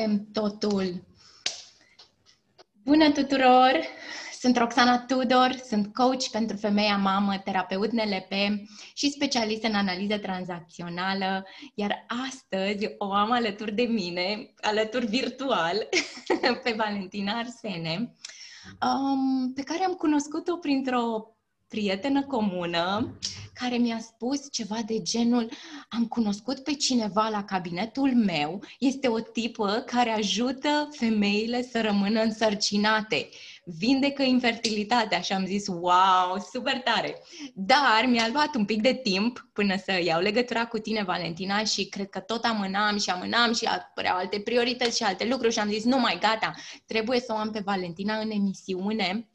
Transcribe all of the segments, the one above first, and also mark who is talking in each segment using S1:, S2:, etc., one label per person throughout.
S1: începem totul. Bună tuturor! Sunt Roxana Tudor, sunt coach pentru femeia mamă, terapeut NLP și specialist în analiză tranzacțională, iar astăzi o am alături de mine, alături virtual, pe Valentina Arsene, um, pe care am cunoscut-o printr-o prietenă comună care mi-a spus ceva de genul am cunoscut pe cineva la cabinetul meu, este o tipă care ajută femeile să rămână însărcinate, vindecă infertilitatea. Și am zis wow, super tare. Dar mi-a luat un pic de timp până să iau legătura cu tine, Valentina, și cred că tot amânam și amânam și apăreau alte priorități și alte lucruri și am zis, nu mai gata, trebuie să o am pe Valentina în emisiune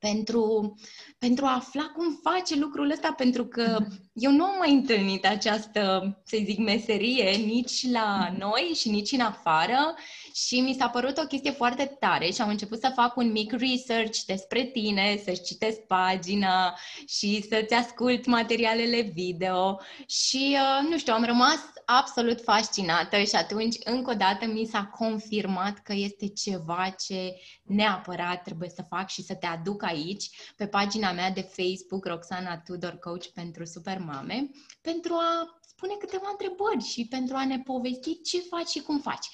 S1: pentru, pentru a afla cum face lucrul ăsta, pentru că eu nu am mai întâlnit această, să zic, meserie nici la noi și nici în afară și mi s-a părut o chestie foarte tare și am început să fac un mic research despre tine, să-ți citesc pagina și să-ți ascult materialele video și, uh, nu știu, am rămas absolut fascinată și atunci, încă o dată, mi s-a confirmat că este ceva ce neapărat trebuie să fac și să te aduc aici, pe pagina mea de Facebook, Roxana Tudor Coach pentru Supermame, pentru a spune câteva întrebări și pentru a ne povesti ce faci și cum faci.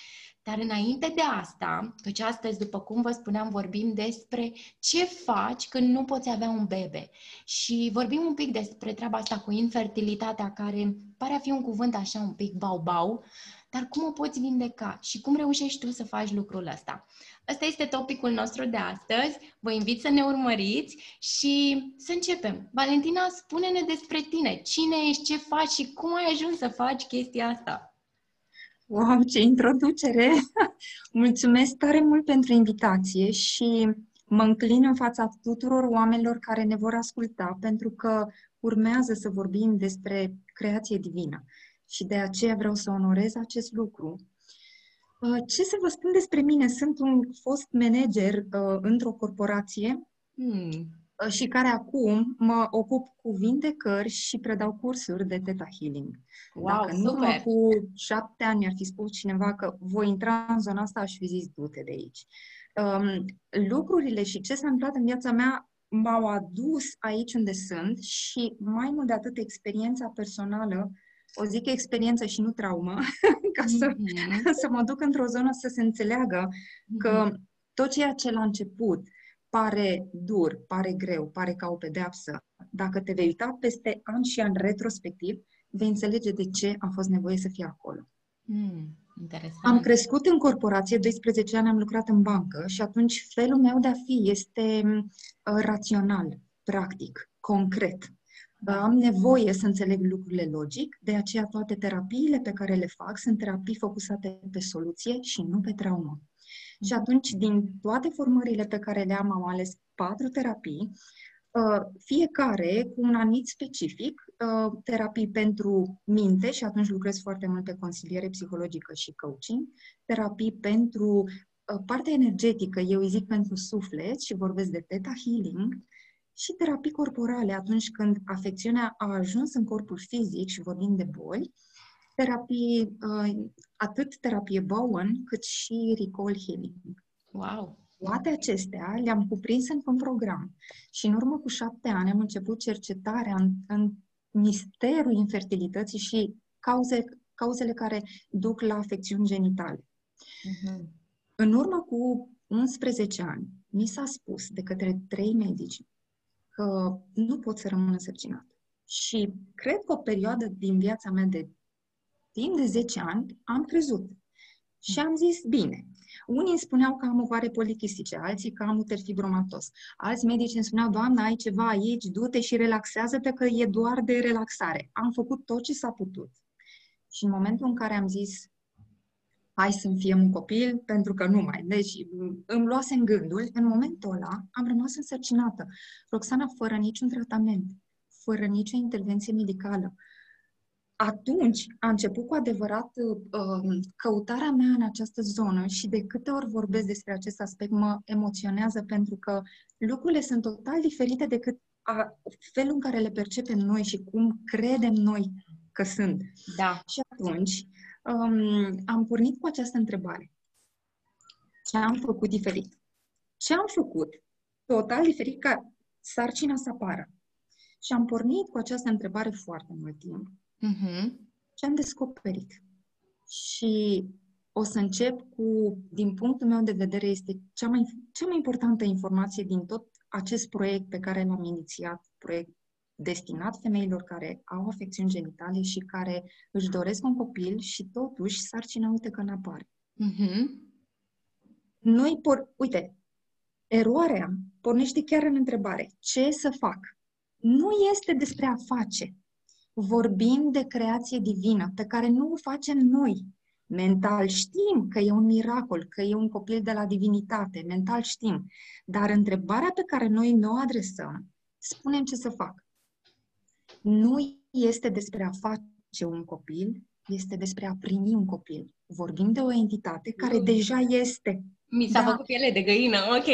S1: Dar înainte de asta, căci astăzi, după cum vă spuneam, vorbim despre ce faci când nu poți avea un bebe. Și vorbim un pic despre treaba asta cu infertilitatea, care pare a fi un cuvânt așa un pic bau-bau, dar cum o poți vindeca și cum reușești tu să faci lucrul ăsta. Ăsta este topicul nostru de astăzi. Vă invit să ne urmăriți și să începem. Valentina, spune-ne despre tine. Cine ești, ce faci și cum ai ajuns să faci chestia asta?
S2: Wow, ce introducere! Mulțumesc tare mult pentru invitație și mă înclin în fața tuturor oamenilor care ne vor asculta, pentru că urmează să vorbim despre creație divină și de aceea vreau să onorez acest lucru. Uh, ce să vă spun despre mine? Sunt un fost manager uh, într-o corporație hmm. Uh, și care acum mă ocup cu vindecări și predau cursuri de Theta Healing.
S1: Wow, Dacă
S2: nu super. cu șapte ani mi-ar fi spus cineva că voi intra în zona asta, aș fi zis, du-te de aici. Um, lucrurile și ce s-a întâmplat în viața mea m-au adus aici unde sunt și mai mult de atât experiența personală, o zic experiență și nu traumă, ca să, mm-hmm. să mă duc într-o zonă să se înțeleagă mm-hmm. că tot ceea ce la început pare dur, pare greu, pare ca o pedeapsă, dacă te vei uita peste ani și ani retrospectiv, vei înțelege de ce a fost nevoie să fie acolo.
S1: Mm, interesant.
S2: Am crescut în corporație, 12 ani am lucrat în bancă și atunci felul meu de a fi este uh, rațional, practic, concret. Da. Am nevoie să înțeleg lucrurile logic, de aceea toate terapiile pe care le fac sunt terapii focusate pe soluție și nu pe traumă. Și atunci, din toate formările pe care le-am, am ales patru terapii, uh, fiecare cu un anumit specific, uh, terapii pentru minte și atunci lucrez foarte mult pe consiliere psihologică și coaching, terapii pentru uh, partea energetică, eu îi zic pentru suflet și vorbesc de Theta Healing, și terapii corporale atunci când afecțiunea a ajuns în corpul fizic și vorbim de boli, terapii, uh, atât terapie Bowen, cât și Recall Healing.
S1: Wow!
S2: Toate acestea le-am cuprins într-un program și în urmă cu șapte ani am început cercetarea în, în misterul infertilității și cauze, cauzele care duc la afecțiuni genitale. Uh-huh. În urmă cu 11 ani, mi s-a spus de către trei medici că nu pot să rămân însărcinată. Și cred că o perioadă din viața mea de timp de 10 ani am crezut. Și am zis, bine, unii îmi spuneau că am oare polichistice, alții că am uter fibromatos. Alți medici îmi spuneau, doamna, ai ceva aici, du-te și relaxează-te că e doar de relaxare. Am făcut tot ce s-a putut. Și în momentul în care am zis, hai să-mi fie un copil, pentru că nu mai. Deci îmi luase în gândul, în momentul ăla am rămas însărcinată. Roxana, fără niciun tratament, fără nicio intervenție medicală, atunci a început cu adevărat uh, căutarea mea în această zonă și de câte ori vorbesc despre acest aspect mă emoționează pentru că lucrurile sunt total diferite decât a, felul în care le percepem noi și cum credem noi că sunt.
S1: Da.
S2: Și atunci um, am pornit cu această întrebare. Ce am făcut diferit? Ce am făcut total diferit ca sarcina să apară? Și am pornit cu această întrebare foarte mult timp. Uh-huh. Și am descoperit. Și o să încep cu, din punctul meu de vedere, este cea mai, cea mai importantă informație din tot acest proiect pe care l-am inițiat, proiect destinat femeilor care au afecțiuni genitale și care își doresc un copil și totuși sarcina uite că n-apare. Uh-huh. Noi, por- uite, eroarea pornește chiar în întrebare. Ce să fac? Nu este despre a face. Vorbim de creație divină, pe care nu o facem noi. Mental știm că e un miracol, că e un copil de la divinitate, mental știm. Dar întrebarea pe care noi ne o adresăm, spunem ce să fac. Nu este despre a face un copil, este despre a primi un copil. Vorbim de o entitate care mm. deja este.
S1: Mi s-a da. făcut piele de găină, ok.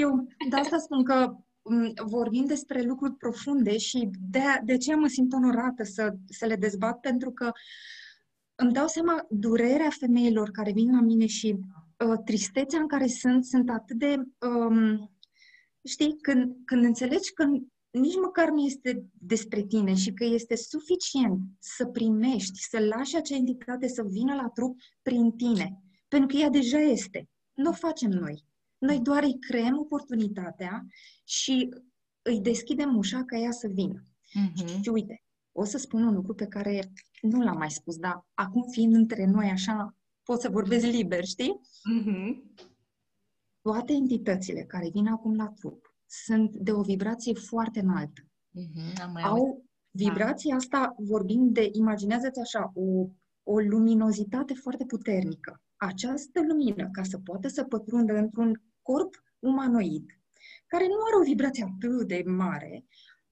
S2: Eu, de asta spun că mm, vorbim despre lucruri profunde și de, de aceea mă simt onorată să, să le dezbat, pentru că îmi dau seama durerea femeilor care vin la mine și uh, tristețea în care sunt, sunt atât de... Um, știi, când, când înțelegi că nici măcar nu este despre tine și că este suficient să primești, să lași acea entitate să vină la trup prin tine. Pentru că ea deja este. Nu o facem noi. Noi doar îi creăm oportunitatea și îi deschidem ușa ca ea să vină. Uh-huh. Și uite, o să spun un lucru pe care nu l-am mai spus, dar acum fiind între noi așa, pot să vorbesc liber, știi? Uh-huh. Toate entitățile care vin acum la trup sunt de o vibrație foarte înaltă. Uh-huh, am mai Au vibrația da. asta, vorbind de, imaginează-ți așa, o, o luminozitate foarte puternică. Această lumină, ca să poată să pătrundă într-un corp umanoid, care nu are o vibrație atât de mare,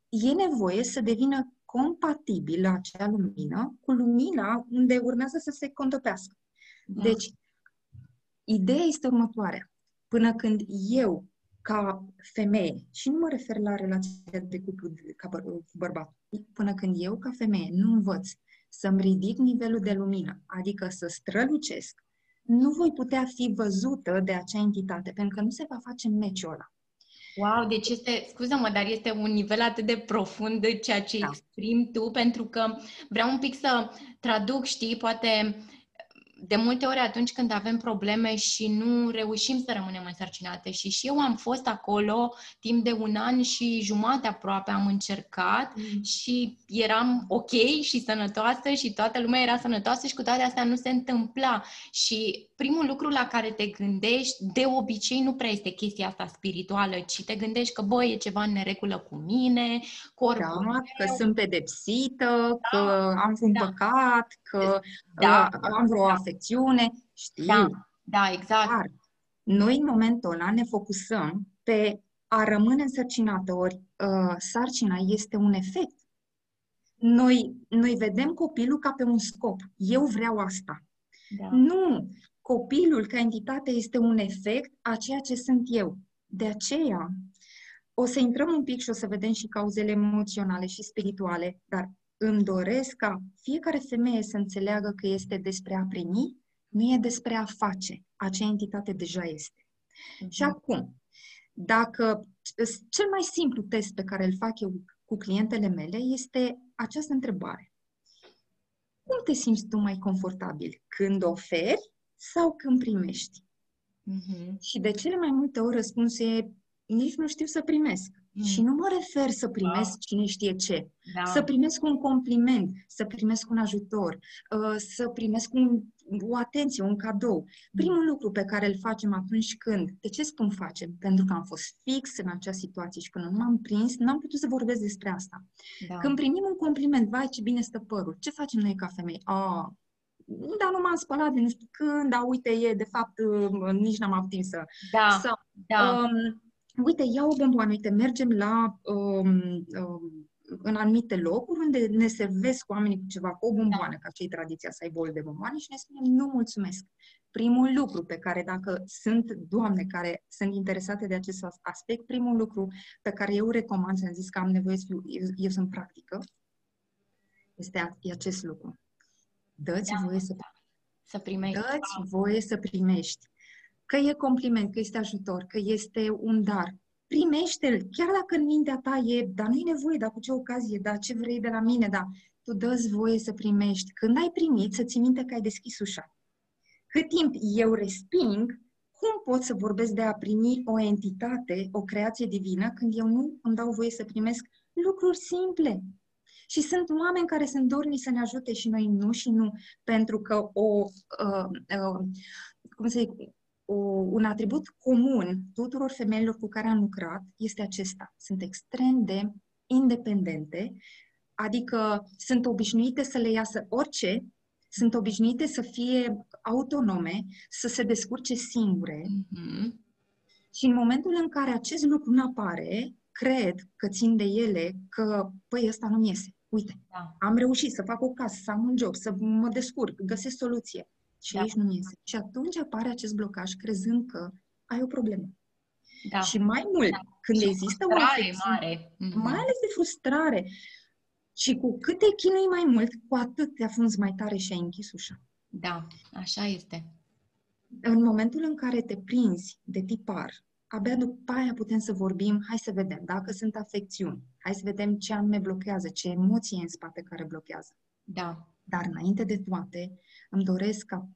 S2: e nevoie să devină compatibilă acea lumină cu lumina unde urmează să se contopească. Da. Deci, ideea este următoarea. Până când eu ca femeie, și nu mă refer la relația de cuplu ca bă, cu bărbat, până când eu, ca femeie, nu învăț să-mi ridic nivelul de lumină, adică să strălucesc, nu voi putea fi văzută de acea entitate, pentru că nu se va face meciul ăla.
S1: Wow, deci este, scuză-mă, dar este un nivel atât de profund de ceea ce da. exprimi tu, pentru că vreau un pic să traduc, știi, poate de multe ori atunci când avem probleme și nu reușim să rămânem însărcinate și și eu am fost acolo timp de un an și jumate aproape am încercat mm. și eram ok și sănătoasă și toată lumea era sănătoasă și cu toate astea nu se întâmpla și primul lucru la care te gândești de obicei nu prea este chestia asta spirituală, ci te gândești că băi, e ceva în neregulă cu mine, corpul
S2: da, meu. că sunt pedepsită, da, că am un da. păcat, că da, uh, am vreo da afecțiune, știi?
S1: Da, da exact.
S2: Dar noi în momentul ăla ne focusăm pe a rămâne însărcinată, ori uh, sarcina este un efect. Noi, noi vedem copilul ca pe un scop. Eu vreau asta. Da. Nu! Copilul ca entitate este un efect a ceea ce sunt eu. De aceea, o să intrăm un pic și o să vedem și cauzele emoționale și spirituale, dar îmi doresc ca fiecare femeie să înțeleagă că este despre a primi, nu e despre a face. Acea entitate deja este. Uh-huh. Și acum, dacă cel mai simplu test pe care îl fac eu cu clientele mele este această întrebare. Cum te simți tu mai confortabil? Când oferi sau când primești? Uh-huh. Și de cele mai multe ori răspunsul e nici nu știu să primesc. Mm. Și nu mă refer să primesc da. cine știe ce. Da. Să primesc un compliment, să primesc un ajutor, uh, să primesc un, o atenție, un cadou. Primul mm. lucru pe care îl facem atunci când, de ce spun facem? Pentru că am fost fix în acea situație și până nu m-am prins, n-am putut să vorbesc despre asta. Da. Când primim un compliment, vai ce bine stă părul, ce facem noi ca femei? Ah, dar nu m-am spălat de nu știu când, dar uite, e, de fapt, uh, nici n-am avut timp să...
S1: Da,
S2: să
S1: da. Um,
S2: uite, ia o bomboană, uite, mergem la um, um, în anumite locuri unde ne servesc oamenii cu ceva, cu o bomboană, da. ca cei tradiția să ai bol de bomboane și ne spunem nu mulțumesc. Primul lucru pe care, dacă sunt doamne care sunt interesate de acest aspect, primul lucru pe care eu recomand, am zis că am nevoie să fiu, eu, eu sunt practică, este acest lucru. Dă-ți da, voie să,
S1: să primești.
S2: Dă-ți voie să primești. Că e compliment, că este ajutor, că este un dar. Primește-l, chiar dacă în mintea ta e, dar nu e nevoie, dar cu ce ocazie, dar ce vrei de la mine, dar tu dă voie să primești. Când ai primit, să ții minte că ai deschis ușa. Cât timp eu resping, cum pot să vorbesc de a primi o entitate, o creație divină, când eu nu îmi dau voie să primesc lucruri simple? Și sunt oameni care sunt dorni să ne ajute și noi nu și nu, pentru că o, uh, uh, cum să zic, o, un atribut comun tuturor femeilor cu care am lucrat este acesta. Sunt extrem de independente, adică sunt obișnuite să le iasă orice, sunt obișnuite să fie autonome, să se descurce singure. Mm-hmm. Și în momentul în care acest lucru nu apare, cred că țin de ele că, păi, ăsta nu-mi iese. Uite, da. am reușit să fac o casă, să am un job, să mă descurc, găsesc soluție. Și da. aici nu iese. Și atunci apare acest blocaj crezând că ai o problemă. Da. Și mai mult, da. când și există o afecțiune, mare. Mm-hmm. mai ales de frustrare, și cu cât te chinui mai mult, cu atât te afunzi mai tare și ai închis ușa.
S1: Da, așa este.
S2: În momentul în care te prinzi de tipar, abia după aia putem să vorbim, hai să vedem dacă sunt afecțiuni, hai să vedem ce anume blochează, ce emoție în spate care blochează.
S1: Da.
S2: Dar înainte de toate, îmi doresc ca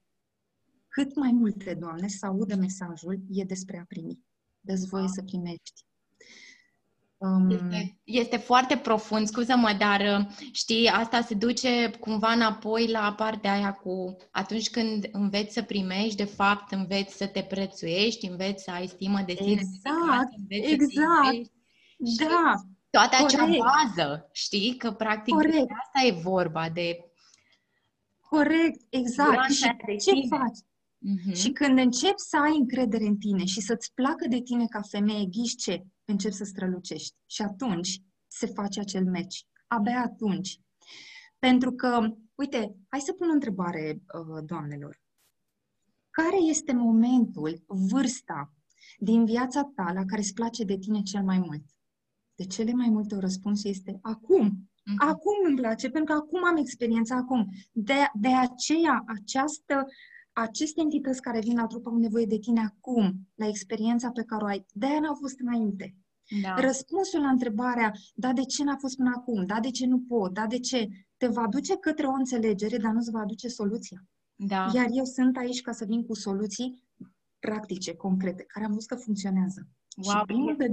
S2: cât mai multe, Doamne, să audă mesajul, e despre a primi. Dă-ți voie să primești.
S1: Um... Este, este foarte profund, scuză-mă, dar uh, știi, asta se duce cumva înapoi la partea aia cu atunci când înveți să primești, de fapt înveți să te prețuiești, înveți să ai stimă de sine.
S2: Exact, exact. Da.
S1: Toată acea Corect. bază, știi? Că practic Corect. de asta e vorba, de...
S2: Corect, exact. Și ce tine. faci? Mm-hmm. Și când începi să ai încredere în tine și să-ți placă de tine ca femeie, ghiși ce? începi să strălucești. Și atunci se face acel meci. Abia atunci. Pentru că, uite, hai să pun o întrebare, uh, doamnelor. Care este momentul, vârsta din viața ta la care îți place de tine cel mai mult? De cele mai multe ori răspunsul este acum. Mm-hmm. Acum îmi place, pentru că acum am experiența acum. De, de aceea, această, aceste entități care vin la trup au nevoie de tine acum, la experiența pe care o ai. De aia n-au fost înainte. Da. Răspunsul la întrebarea, da, de ce n-a fost până acum, da, de ce nu pot, da, de ce, te va duce către o înțelegere, dar nu-ți va aduce soluția. Da. Iar eu sunt aici ca să vin cu soluții practice, concrete, care am văzut că funcționează.
S1: Wow, și primul de...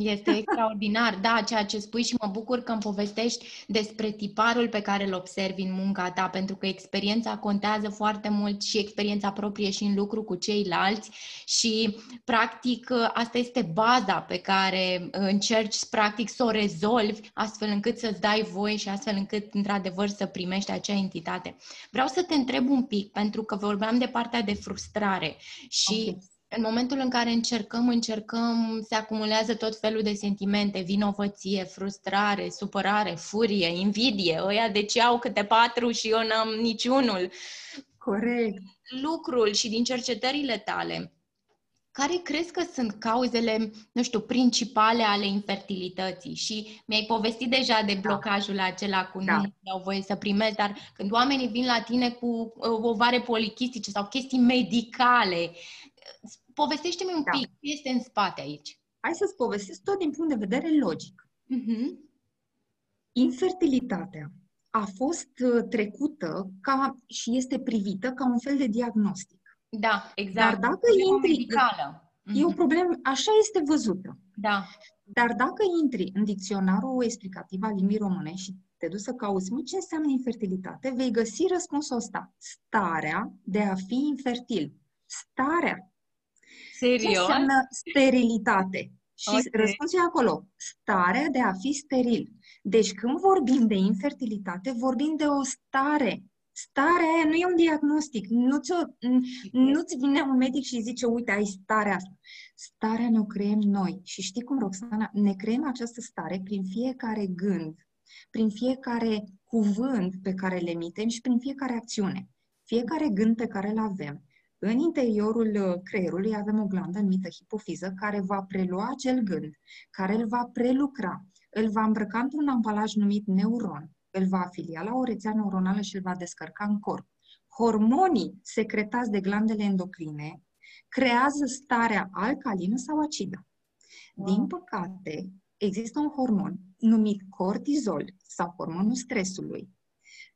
S1: Este extraordinar, da, ceea ce spui și mă bucur că îmi povestești despre tiparul pe care îl observi în munca ta, pentru că experiența contează foarte mult și experiența proprie și în lucru cu ceilalți și, practic, asta este baza pe care încerci, practic, să o rezolvi astfel încât să-ți dai voie și astfel încât, într-adevăr, să primești acea entitate. Vreau să te întreb un pic, pentru că vorbeam de partea de frustrare și okay în momentul în care încercăm, încercăm, se acumulează tot felul de sentimente, vinovăție, frustrare, supărare, furie, invidie. Ăia de ce au câte patru și eu n-am niciunul.
S2: Corect.
S1: Lucrul și din cercetările tale, care crezi că sunt cauzele, nu știu, principale ale infertilității? Și mi-ai povestit deja de da. blocajul da. acela cu da. nu dau voie să primesc, dar când oamenii vin la tine cu uh, ovare polichistice sau chestii medicale, Povestește-mi un da. pic ce este în spate aici.
S2: Hai să-ți povestesc tot din punct de vedere logic. Uh-huh. Infertilitatea a fost uh, trecută ca și este privită ca un fel de diagnostic.
S1: Da, exact.
S2: Dar dacă intri... Medicală. E o mhm. problemă, așa este văzută.
S1: Da.
S2: Dar dacă intri în dicționarul explicativ al limbii române și te duci să cauți, mă, ce înseamnă infertilitate, vei găsi răspunsul ăsta. Starea de a fi infertil. Starea
S1: Serios?
S2: Ce înseamnă sterilitate? Și okay. răspunsul e acolo. Starea de a fi steril. Deci când vorbim de infertilitate, vorbim de o stare. Starea aia nu e un diagnostic. Nu-ți, nu-ți vine un medic și zice, uite, ai starea asta. Starea ne-o creăm noi. Și știi cum, Roxana? Ne creăm această stare prin fiecare gând, prin fiecare cuvânt pe care le emitem și prin fiecare acțiune. Fiecare gând pe care îl avem în interiorul uh, creierului avem o glandă numită hipofiză care va prelua acel gând, care îl va prelucra, îl va îmbrăca într-un ambalaj numit neuron, îl va afilia la o rețea neuronală și îl va descărca în corp. Hormonii secretați de glandele endocrine creează starea alcalină sau acidă. Wow. Din păcate, există un hormon numit cortizol sau hormonul stresului,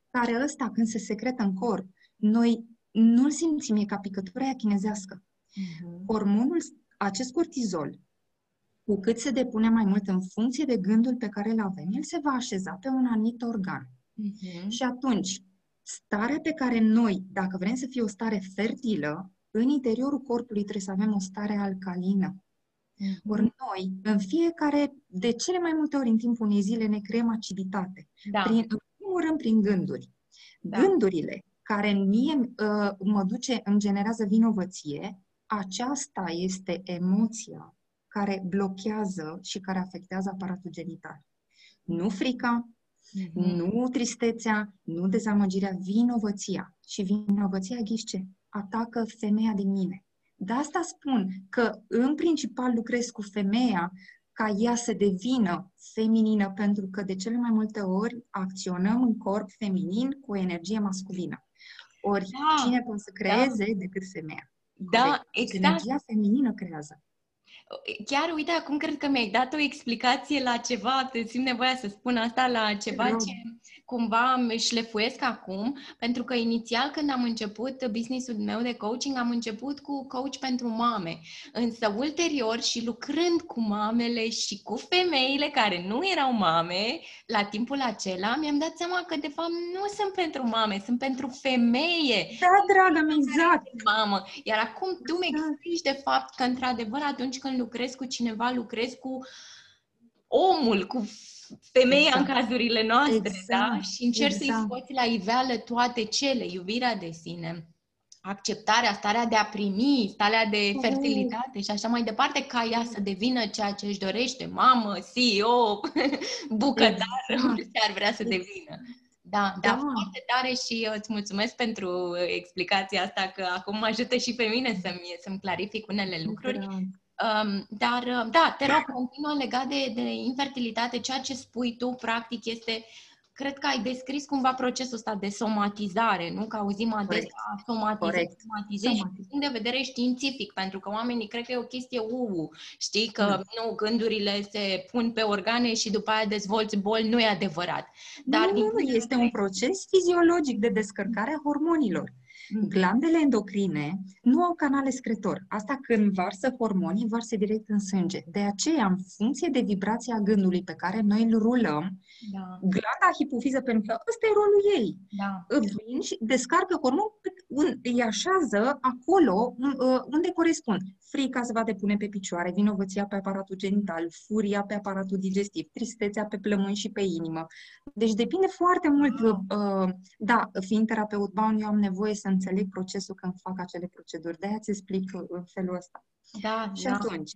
S2: care ăsta, când se secretă în corp, noi nu-l simțim, e ca picătura chinezească. Uh-huh. Hormonul, acest cortizol, cu cât se depune mai mult în funcție de gândul pe care îl avem, el se va așeza pe un anumit organ. Uh-huh. Și atunci, starea pe care noi, dacă vrem să fie o stare fertilă, în interiorul corpului trebuie să avem o stare alcalină. Uh-huh. Ori noi, în fiecare, de cele mai multe ori în timpul unei zile, ne creăm aciditate. Da. Prin, în primul rând, prin gânduri. Da. Gândurile care mie uh, mă duce, îmi generează vinovăție, aceasta este emoția care blochează și care afectează aparatul genital. Nu frica, mm-hmm. nu tristețea, nu dezamăgirea, vinovăția. Și vinovăția, ghiște, atacă femeia din mine. De asta spun că în principal lucrez cu femeia ca ea să devină feminină, pentru că de cele mai multe ori acționăm în corp feminin cu energie masculină. Ori da, cine poate să creeze da. decât femeia?
S1: Da, exact.
S2: Energia feminină creează.
S1: Chiar, uite, acum cred că mi-ai dat o explicație la ceva, te simt nevoia să spun asta, la ceva ce cumva șlefuiesc acum, pentru că inițial când am început businessul meu de coaching, am început cu coach pentru mame. Însă ulterior și lucrând cu mamele și cu femeile care nu erau mame, la timpul acela, mi-am dat seama că de fapt nu sunt pentru mame, sunt pentru femeie.
S2: Da, dragă mea, exact.
S1: Mamă. Iar acum tu mi exact. explici de fapt că într-adevăr atunci când lucrezi cu cineva, lucrezi cu omul, cu femeia exact. în cazurile noastre, da? exact. da? Și încerci exact. să-i scoți la iveală toate cele, iubirea de sine, acceptarea, starea de a primi, starea de fertilitate și așa mai departe, ca ea să devină ceea ce își dorește, mamă, CEO, bucătar, exact. ce ar vrea să devină. Da, da, da, foarte tare și îți mulțumesc pentru explicația asta, că acum mă ajută și pe mine să-mi, să-mi clarific unele lucruri. Da. Um, dar, uh, da, te rog, continuă legat de, de infertilitate. Ceea ce spui tu, practic, este cred că ai descris cumva procesul ăsta de somatizare, nu? Că auzim adesea somatizare, somatizare din punct de vedere științific, pentru că oamenii cred că e o chestie uu, știi, că da. nu, gândurile se pun pe organe și după aia dezvolți boli, nu e adevărat.
S2: Dar nu, nu, este un proces fiziologic de descărcare a hormonilor. Mm. Glandele endocrine nu au canale secretor. Asta când varsă hormonii, varsă direct în sânge. De aceea, în funcție de vibrația gândului pe care noi îl rulăm, da. glanda hipofiză, pentru că ăsta e rolul ei, da. vin și descarcă hormon, îi așează acolo uh, unde corespund. Frica se va depune pe picioare, vinovăția pe aparatul genital, furia pe aparatul digestiv, tristețea pe plămâni și pe inimă. Deci depinde foarte mult. Uh, da, fiind terapeut bound, eu am nevoie să înțeleg procesul când fac acele proceduri. De-aia ți explic în felul ăsta.
S1: Da, și da. atunci,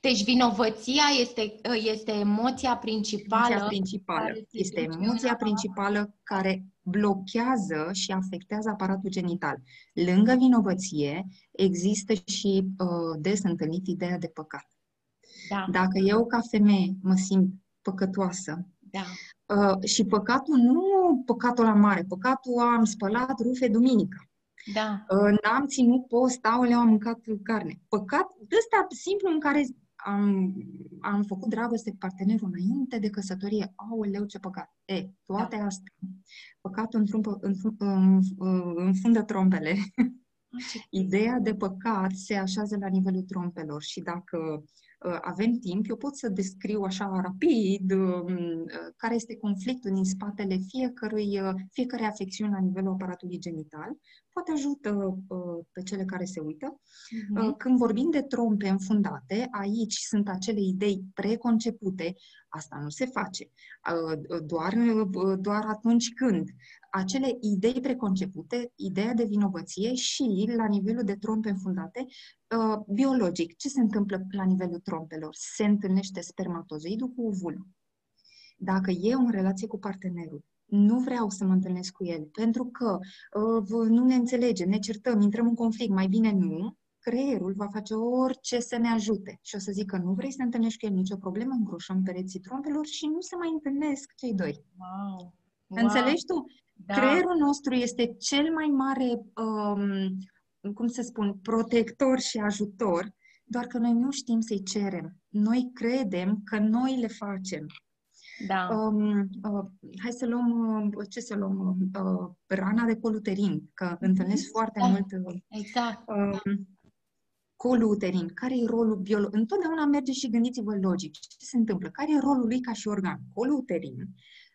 S1: deci vinovăția este, este emoția principală.
S2: Emoția principală. Este emoția principală care blochează și afectează aparatul genital. Lângă vinovăție există și uh, des întâlnit ideea de păcat. Da. Dacă eu ca femeie mă simt păcătoasă da. uh, și păcatul nu păcatul la mare, păcatul am spălat rufe duminică. Da. Uh, n-am ținut post, aoleu, am mâncat carne. Păcat ăsta simplu în care am, am făcut dragoste cu partenerul înainte de căsătorie. Aoleu, ce păcat. E, toate da. astea. Păcatul înfundă, înfundă trompele. Ideea de păcat se așează la nivelul trompelor și dacă Uh, avem timp, eu pot să descriu așa rapid um, uh, care este conflictul din spatele fiecărui, uh, fiecare afecțiuni la nivelul aparatului genital. Poate ajută pe cele care se uită. Uh-huh. Când vorbim de trompe înfundate, aici sunt acele idei preconcepute. Asta nu se face. Doar, doar atunci când acele idei preconcepute, ideea de vinovăție și la nivelul de trompe înfundate, uh, biologic, ce se întâmplă la nivelul trompelor? Se întâlnește spermatozoidul cu ovulul. Dacă eu în relație cu partenerul nu vreau să mă întâlnesc cu el, pentru că uh, nu ne înțelegem, ne certăm, intrăm în conflict, mai bine nu, creierul va face orice să ne ajute și o să zică nu vrei să ne întâlnești cu el, nicio problemă, îngroșăm pereții trompelor și nu se mai întâlnesc cei doi. Wow. Înțelegi tu? Da. Creierul nostru este cel mai mare um, cum să spun, protector și ajutor, doar că noi nu știm să-i cerem. Noi credem că noi le facem.
S1: Da.
S2: Um, uh, hai să luăm, uh, ce să luăm, uh, rana de coluterin, că întâlnesc foarte
S1: Da.
S2: mult uh,
S1: Exact.
S2: um, coluterin. Care e rolul biologic? Întotdeauna merge și gândiți-vă logic. Ce se întâmplă? Care e rolul lui ca și organ? Coluterin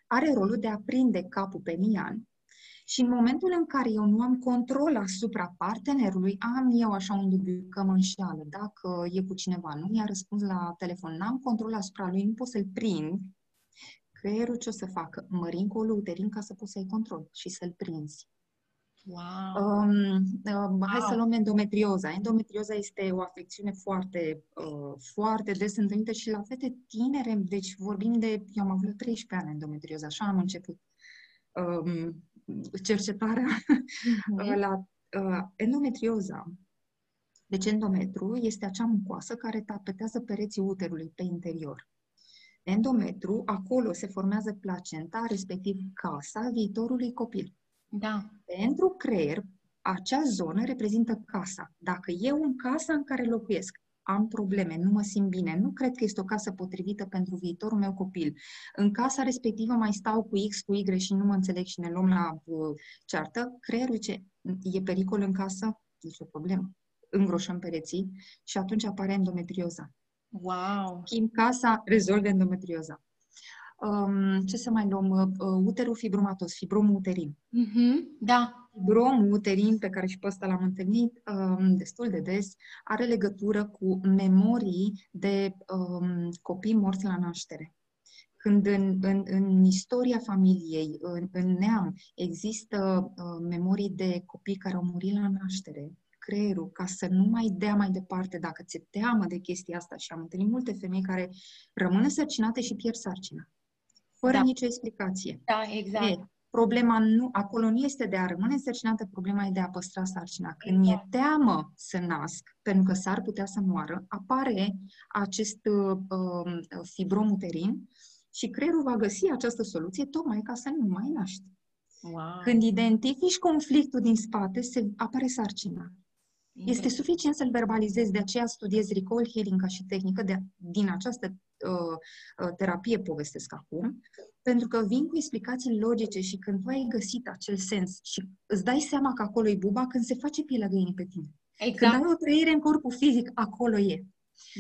S2: are rolul de a prinde capul penian și în momentul în care eu nu am control asupra partenerului, am eu așa un dubiu că mă înșeală, dacă e cu cineva, nu mi-a răspuns la telefon, n-am control asupra lui, nu pot să-l prind, creierul ce o să facă? Mărim coluterin ca să poți să ai control și să-l prinzi.
S1: Wow.
S2: Um, um, hai
S1: Wow.
S2: să luăm endometrioza. Endometrioza este o afecțiune foarte, uh, foarte des întâlnită și la fete tinere, deci vorbim de, eu am avut la 13 ani endometrioză, așa am început um, cercetarea
S1: Mhm.
S2: la uh, endometrioza. Deci endometru este acea mucoasă care tapetează pereții uterului pe interior. Endometru, acolo se formează placenta, respectiv casa viitorului copil.
S1: Da.
S2: Pentru creier, acea zonă reprezintă casa. Dacă eu în casa în care locuiesc am probleme, nu mă simt bine, nu cred că este o casă potrivită pentru viitorul meu copil. În casa respectivă mai stau cu X, cu Y și nu mă înțeleg și ne luăm la uh, ceartă, creierul ce? E pericol în casă? Nici o problemă. Îngroșăm pereții și atunci apare endometrioza.
S1: Wow.
S2: Schimb casa, rezolv endometrioza. Um, ce să mai luăm? Uh, uterul fibromatos, fibromul uterin.
S1: Mhm. Da.
S2: Fibromul uterin, pe care și pe ăsta l-am întâlnit um, destul de des, are legătură cu memorii de um, copii morți la naștere. Când în, în, în istoria familiei, în, în neam, există uh, memorii de copii care au murit la naștere, creierul, ca să nu mai dea mai departe, dacă ți-e teamă de chestia asta, și am întâlnit multe femei care rămân însărcinate și pierd sarcina, fără
S1: Da.
S2: nicio explicație.
S1: Da, exact.
S2: E, problema nu, acolo nu este de a rămâne însărcinată, problema e de a păstra sarcina. Când mi-e
S1: Exact.
S2: teamă să nasc, pentru că s-ar putea să moară, apare acest uh, um, fibrom uterin și creierul va găsi această soluție tocmai ca să nu mai naști.
S1: Wow.
S2: Când identifici conflictul din spate, se apare sarcina. Este suficient să-l verbalizezi, de aceea studiez recall healing ca și tehnică, de, din această uh, uh, terapie povestesc acum, pentru că vin cu explicații logice și când tu ai găsit acel sens și îți dai seama că acolo e buba, când se face pielea găinii pe tine. Când
S1: Exact.
S2: ai o trăire în corpul fizic, acolo e.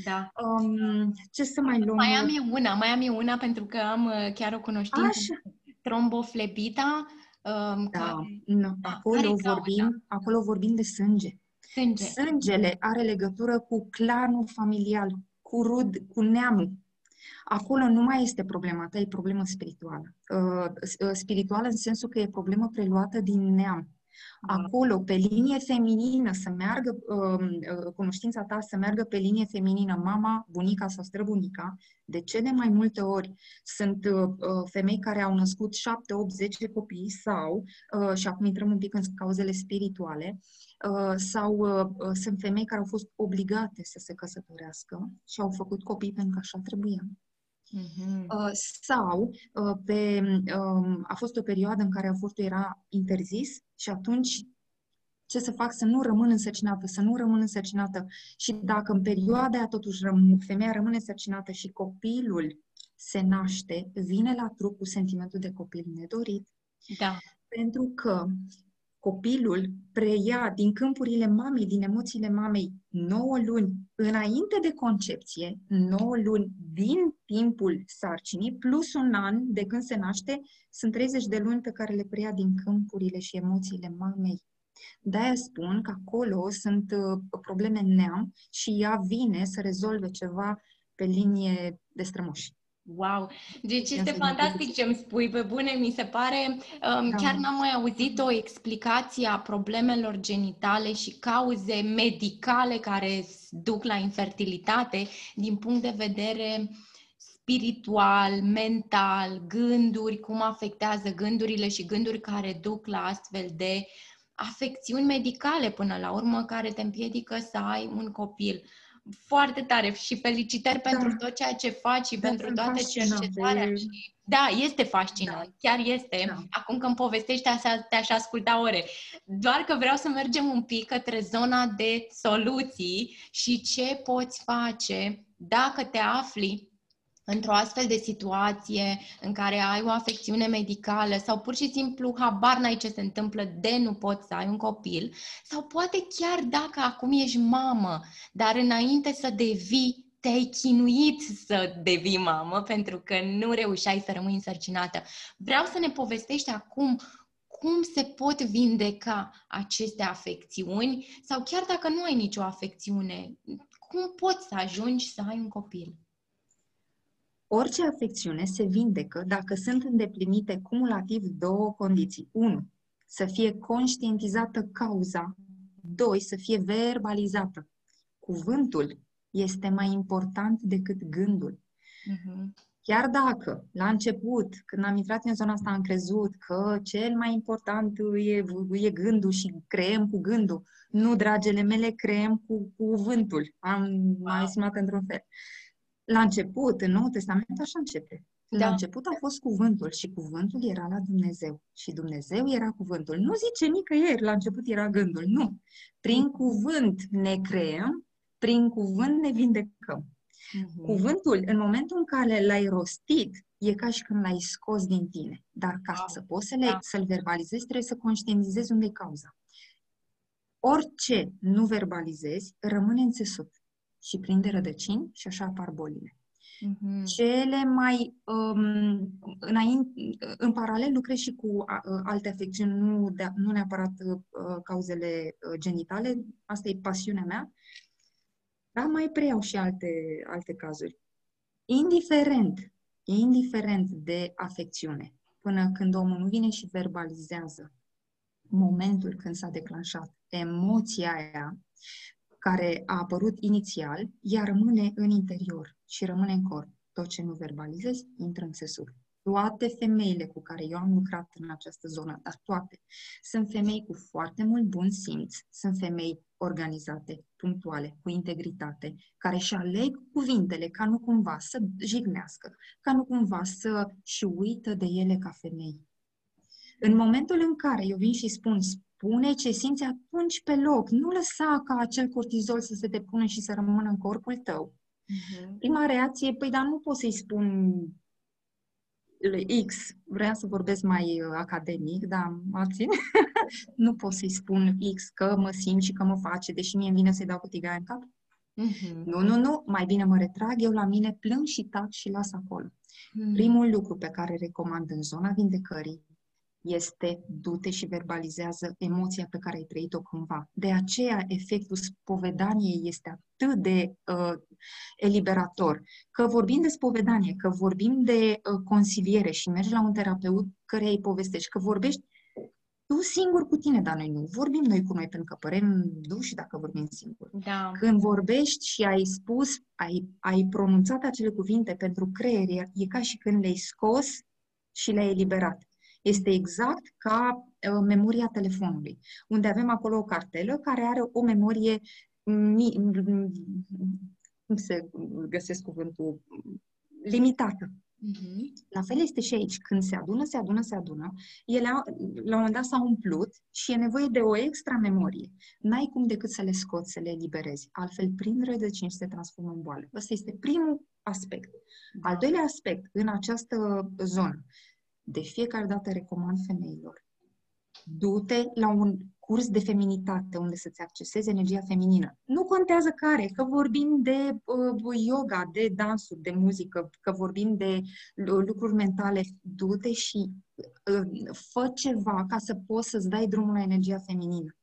S1: Da.
S2: Um, ce să mai luăm?
S1: Mai am eu una, mai am eu una pentru că am uh, chiar o cunoștință.
S2: Așa.
S1: Tromboflebita, um,
S2: Da,
S1: care
S2: nu,
S1: care
S2: acolo
S1: e cauza?
S2: vorbim, acolo vorbim de sânge.
S1: Sânge.
S2: Sângele are legătură cu clanul familial, cu rud, cu neamul. Acolo nu mai este problema ta, e problemă spirituală. Uh, s- uh, spirituală în sensul că e problemă preluată din neam.
S1: Da.
S2: Acolo, pe linie feminină, să meargă um, uh, cunoștința ta, să meargă pe linie feminină, mama, bunica sau străbunica, de cele mai multe ori sunt uh, uh, femei care au născut 7, 8, 10 copii sau, uh, și acum intrăm un pic în cauzele spirituale, uh, sau uh, uh, sunt femei care au fost obligate să se căsătorească și au făcut copii pentru că așa trebuia.
S1: Mhm.
S2: Uh, sau uh, pe, um, a fost o perioadă în care avortul era interzis și atunci ce să fac să nu rămân însărcinată, să nu rămân însărcinată și dacă în perioada aia totuși răm- femeia rămâne însărcinată și copilul se naște, vine la trup cu sentimentul de copil nedorit,
S1: Da.
S2: pentru că copilul preia din câmpurile mamei, din emoțiile mamei, 9 luni înainte de concepție, 9 luni din timpul sarcinii, plus un an de când se naște, sunt 30 de luni pe care le preia din câmpurile și emoțiile mamei. De-aia spun că acolo sunt uh, probleme în neam și ea vine să rezolve ceva pe linie de strămoși.
S1: Wow! Deci
S2: Ia
S1: este
S2: să
S1: fantastic ce îmi spui, pe bune, mi se pare. Um,
S2: Da.
S1: Chiar n-am mai auzit o explicație a problemelor genitale și cauze medicale care s- duc la infertilitate din punct de vedere spiritual, mental, gânduri, cum afectează gândurile și gânduri care duc la astfel de afecțiuni medicale până la urmă care te împiedică să ai un copil. Foarte tare și felicitări da. pentru tot ceea ce faci și da, pentru toată cercetarea. Și... Da, este fascinant, da. chiar este. Da. Acum când povestești asta, te-aș asculta ore. Doar că vreau să mergem un pic către zona de soluții și ce poți face dacă te afli într-o astfel de situație în care ai o afecțiune medicală sau pur și simplu habar n-ai ce se întâmplă de nu poți să ai un copil sau poate chiar dacă acum ești mamă, dar înainte să devii te-ai chinuit să devii mamă pentru că nu reușeai să rămâi însărcinată. Vreau să ne povestești acum cum se pot vindeca aceste afecțiuni sau chiar dacă nu ai nicio afecțiune, cum poți să ajungi să ai un copil?
S2: Orice afecțiune se vindecă dacă sunt îndeplinite cumulativ două condiții. 1. Să fie conștientizată cauza. 2. Să fie verbalizată. Cuvântul este mai important decât gândul. Uh-huh. Chiar dacă, la început, când am intrat în zona asta, am crezut că cel mai important e, e gândul și creăm cu gândul. Nu, dragele mele, creăm cu, cu cuvântul. Am mai estimat într-un fel. La început, în Noul Testament, așa începe. Da. La început a fost cuvântul și cuvântul era la Dumnezeu. Și Dumnezeu era cuvântul. Nu zice nicăieri, la început era gândul. Nu. Prin cuvânt ne creăm, prin cuvânt ne vindecăm. Uh-huh. Cuvântul, în momentul în care l-ai rostit, e ca și când l-ai scos din tine. Dar ca wow. să poți să le, da. să-l verbalizezi, trebuie să conștientizezi unde e cauza. Orice nu verbalizezi, rămâne în țesut și prinde rădăcini și așa apar bolile. Mm-hmm. Cele mai um, înainte, în paralel lucrez și cu uh, alte afecțiuni, nu, de, nu neapărat uh, cauzele uh, genitale, asta e pasiunea mea, dar mai preiau și alte, alte cazuri. Indiferent, indiferent de afecțiune, până când omul nu vine și verbalizează momentul când s-a declanșat emoția aia, care a apărut inițial, ea rămâne în interior și rămâne în corp. Tot ce nu verbalizezi, intră în țesut. Toate femeile cu care eu am lucrat în această zonă, dar toate, sunt femei cu foarte mult bun simț, sunt femei organizate, punctuale, cu integritate, care își aleg cuvintele ca nu cumva să jignească, ca nu cumva să și uită de ele ca femei. În momentul în care eu vin și spun, spune ce simți atunci pe loc. Nu lăsa ca acel cortizol să se depună și să rămână în corpul tău. Uh-huh. Prima reacție, păi dar nu pot să-i spun X, vreau să vorbesc mai uh, academic, dar mă țin. nu pot să-i spun X că mă simt și că mă face, deși mie îmi vine să-i dau cu tigaia în cap. Uh-huh. Nu, nu, nu, mai bine mă retrag, eu la mine plâng și tac și las acolo. Uh-huh. Primul lucru pe care recomand în zona vindecării este du-te și verbalizează emoția pe care ai trăit-o cândva. De aceea efectul spovedaniei este atât de uh, eliberator. Că vorbim de spovedanie, că vorbim de uh, consiliere și mergi la un terapeut care îi povestești, că vorbești tu singur cu tine, dar noi nu vorbim noi cu noi, pentru că părem duși dacă vorbim singur.
S1: Da.
S2: Când vorbești și ai spus, ai, ai pronunțat acele cuvinte pentru creier, e ca și când le-ai scos și le-ai eliberat. Este exact ca uh, memoria telefonului, unde avem acolo o cartelă care are o memorie mi- cum se găsesc cuvântul limitată. Uh-huh. La fel este și aici. Când se adună, se adună, se adună, ele la un moment dat s-au umplut și e nevoie de o extra memorie. N-ai cum decât să le scoți, să le eliberezi. Altfel, prin rădăcini se transformă în boală. Ăsta este primul aspect. Al doilea aspect, în această zonă, de fiecare dată recomand femeilor, du-te la un curs de feminitate unde să-ți accesezi energia feminină. Nu contează care, că vorbim de uh, yoga, de dansuri, de muzică, că vorbim de lucruri mentale, du-te și uh, fă ceva ca să poți să-ți dai drumul la energia feminină.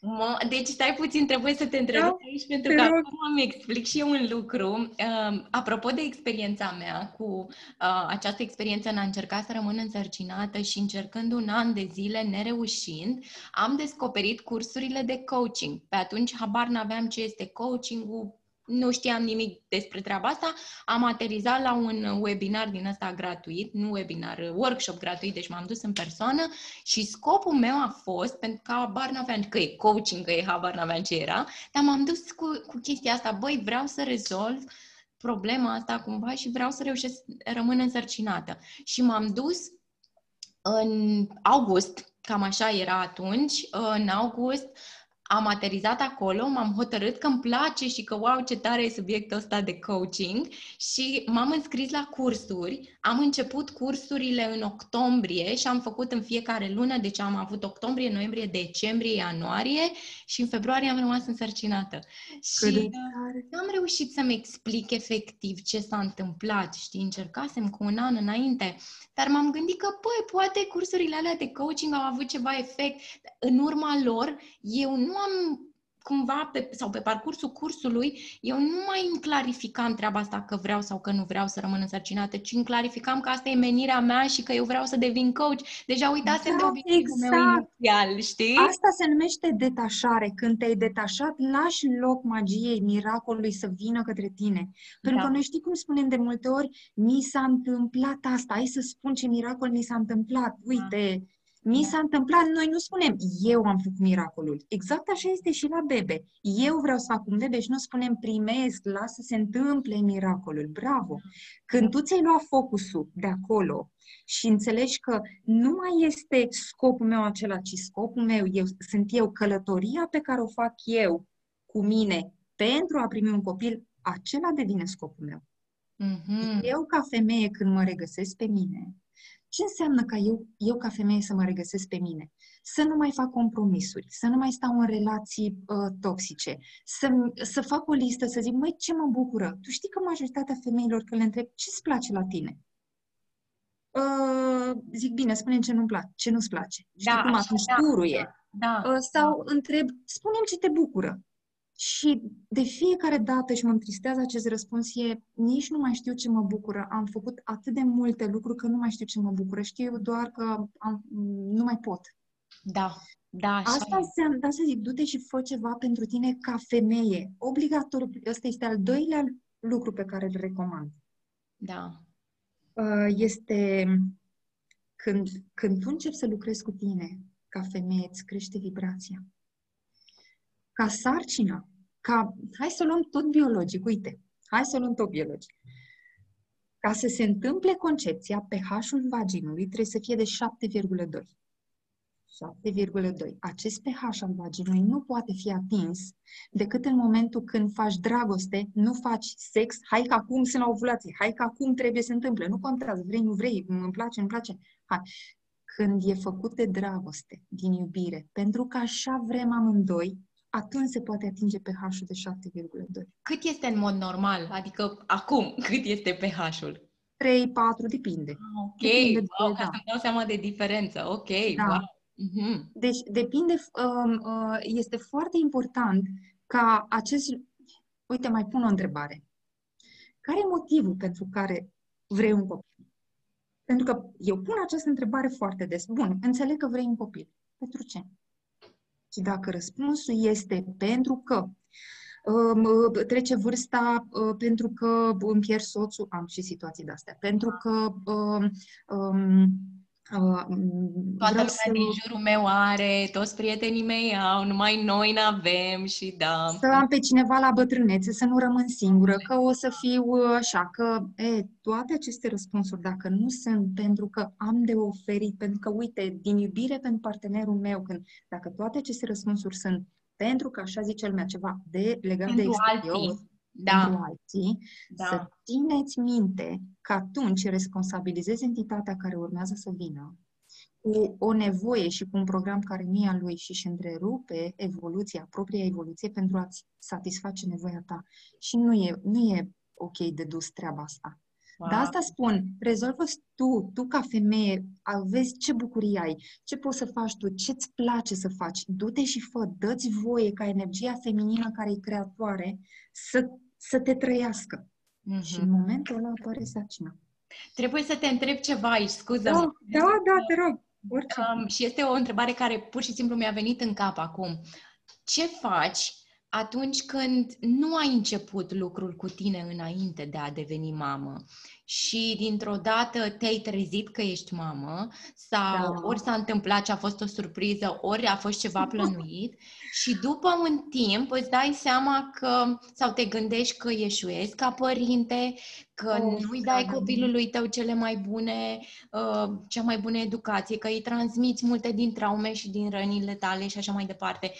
S1: Mă, deci stai puțin, trebuie să te întreb da, aici, pentru că acum îmi explic și eu un lucru. Uh, apropo de experiența mea, cu uh, această experiență în a încerca să rămân însărcinată și încercând un an de zile nereușind, am descoperit cursurile de coaching. Pe atunci habar n-aveam ce este coaching-ul, nu știam nimic despre treaba asta. Am aterizat la un webinar din ăsta gratuit, nu webinar, workshop gratuit, deci m-am dus în persoană și scopul meu a fost, pentru că habar n-aveam că e coaching, că e habar n-aveam ce era, dar m-am dus cu, cu chestia asta, băi, vreau să rezolv problema asta cumva și vreau să reușesc să rămân însărcinată. Și m-am dus în august, cam așa era atunci, în august am aterizat acolo, m-am hotărât că îmi place și că wow, ce tare e subiectul ăsta de coaching și m-am înscris la cursuri. Am început cursurile în octombrie și am făcut în fiecare lună, deci am avut octombrie, noiembrie, decembrie, ianuarie și în februarie am rămas însărcinată. Cât și am reușit să-mi explic efectiv ce s-a întâmplat, știi, încercasem cu un an înainte, dar m-am gândit că, păi, poate cursurile alea de coaching au avut ceva efect. În urma lor, eu nu am cumva, pe, sau pe parcursul cursului, eu nu mai îmi clarificam treaba asta că vreau sau că nu vreau să rămân însărcinată, ci îmi clarificam că asta e menirea mea și că eu vreau să devin coach. Deja uitasem da, de obiectivul exact. meu inițial, știi?
S2: Asta se numește detașare. Când te-ai detașat, lași loc magiei, miracolului să vină către tine. Pentru da. că noi știi cum spunem de multe ori, mi s-a întâmplat asta, hai să spun ce miracol mi s-a întâmplat. Uite, da mi s-a întâmplat, noi nu spunem, eu am făcut miracolul. Exact așa este și la bebe. Eu vreau să fac un bebe și nu spunem, primesc, lasă să se întâmple miracolul. Bravo! Când tu ți-ai luat focusul de acolo și înțelegi că nu mai este scopul meu acela, ci scopul meu eu, sunt eu, călătoria pe care o fac eu cu mine pentru a primi un copil, acela devine scopul meu. Mm-hmm. Eu, ca femeie, când mă regăsesc pe mine, ce înseamnă ca eu, eu ca femeie să mă regăsesc pe mine? Să nu mai fac compromisuri, să nu mai stau în relații uh, toxice, să, să fac o listă, să zic, măi, ce mă bucură? Tu știi că majoritatea femeilor, când le întreb, ce-ți place la tine? Uh, zic, bine, spune ce nu-mi place, ce nu-ți place. Da, știi cum atunci da, turuie. Da, uh, sau da. întreb, spune ce te bucură. Și de fiecare dată și mă întristează acest răspuns e nici nu mai știu ce mă bucură. Am făcut atât de multe lucruri că nu mai știu ce mă bucură. Știu doar că am, nu mai pot.
S1: Da, da. Așa
S2: Asta înseamnă, da să zic, du-te și fă ceva pentru tine ca femeie. Obligatoriu. Ăsta este al doilea lucru pe care îl recomand.
S1: Da.
S2: Uh, este când, când tu începi să lucrezi cu tine ca femeie, îți crește vibrația ca sarcina, ca, hai să luăm tot biologic, uite, hai să luăm tot biologic. Ca să se întâmple concepția, pH-ul vaginului trebuie să fie de 7,2. 7,2. Acest pH al vaginului nu poate fi atins decât în momentul când faci dragoste, nu faci sex, hai că acum sunt la ovulație, hai că acum trebuie să se întâmple, nu contează, vrei, nu vrei, îmi place, îmi place. Hai. Când e făcut de dragoste, din iubire, pentru că așa vrem amândoi, atunci se poate atinge pH-ul de 7,2.
S1: Cât este în mod normal? Adică acum, cât este pH-ul?
S2: 3, 4, depinde.
S1: Ah, ok, depinde wow, de, ca da. să-mi dau seama de diferență. Ok, da. wow.
S2: Mm-hmm. Deci depinde, um, uh, este foarte important ca acest... Uite, mai pun o întrebare. Care e motivul pentru care vrei un copil? Pentru că eu pun această întrebare foarte des. Bun, înțeleg că vrei un copil. Pentru ce? Și dacă răspunsul este pentru că um, trece vârsta uh, pentru că îmi pierd soțul, am și situații de astea, pentru că um, um,
S1: Uh, Toată lumea să... din jurul meu are, toți prietenii mei au, numai noi n-avem și da.
S2: Să am pe cineva la bătrânețe, să nu rămân singură, că o să fiu uh, așa, că e, toate aceste răspunsuri, dacă nu sunt pentru că am de oferit, pentru că, uite, din iubire pentru partenerul meu, când, dacă toate aceste răspunsuri sunt pentru că, așa zice lumea, ceva de legat pentru de exterior, alții da. pentru alții, da. să țineți minte că atunci responsabilizezi entitatea care urmează să vină cu o nevoie și cu un program care nu e al lui și își întrerupe evoluția, propria evoluție pentru a-ți satisface nevoia ta. Și nu e, nu e ok de dus treaba asta. Wow. Dar asta spun, rezolvă tu, tu ca femeie, vezi ce bucurie ai, ce poți să faci tu, ce-ți place să faci. Du-te și fă, dă-ți voie ca energia feminină care e creatoare să să te trăiască. Mm-hmm. Și în momentul ăla apare sarcina.
S1: Trebuie să te întreb ceva aici, scuză Da,
S2: da, da, te rog.
S1: Um, și este o întrebare care pur și simplu mi-a venit în cap acum. Ce faci atunci când nu ai început lucrul cu tine înainte de a deveni mamă și dintr-o dată te-ai trezit că ești mamă sau da. ori s-a întâmplat și a fost o surpriză, ori a fost ceva plănuit și după un timp îți dai seama că sau te gândești că eșuezi ca părinte, că oh, nu-i dai da, copilului tău cele mai bune, uh, cea mai bună educație, că îi transmiți multe din traume și din rănile tale și așa mai departe.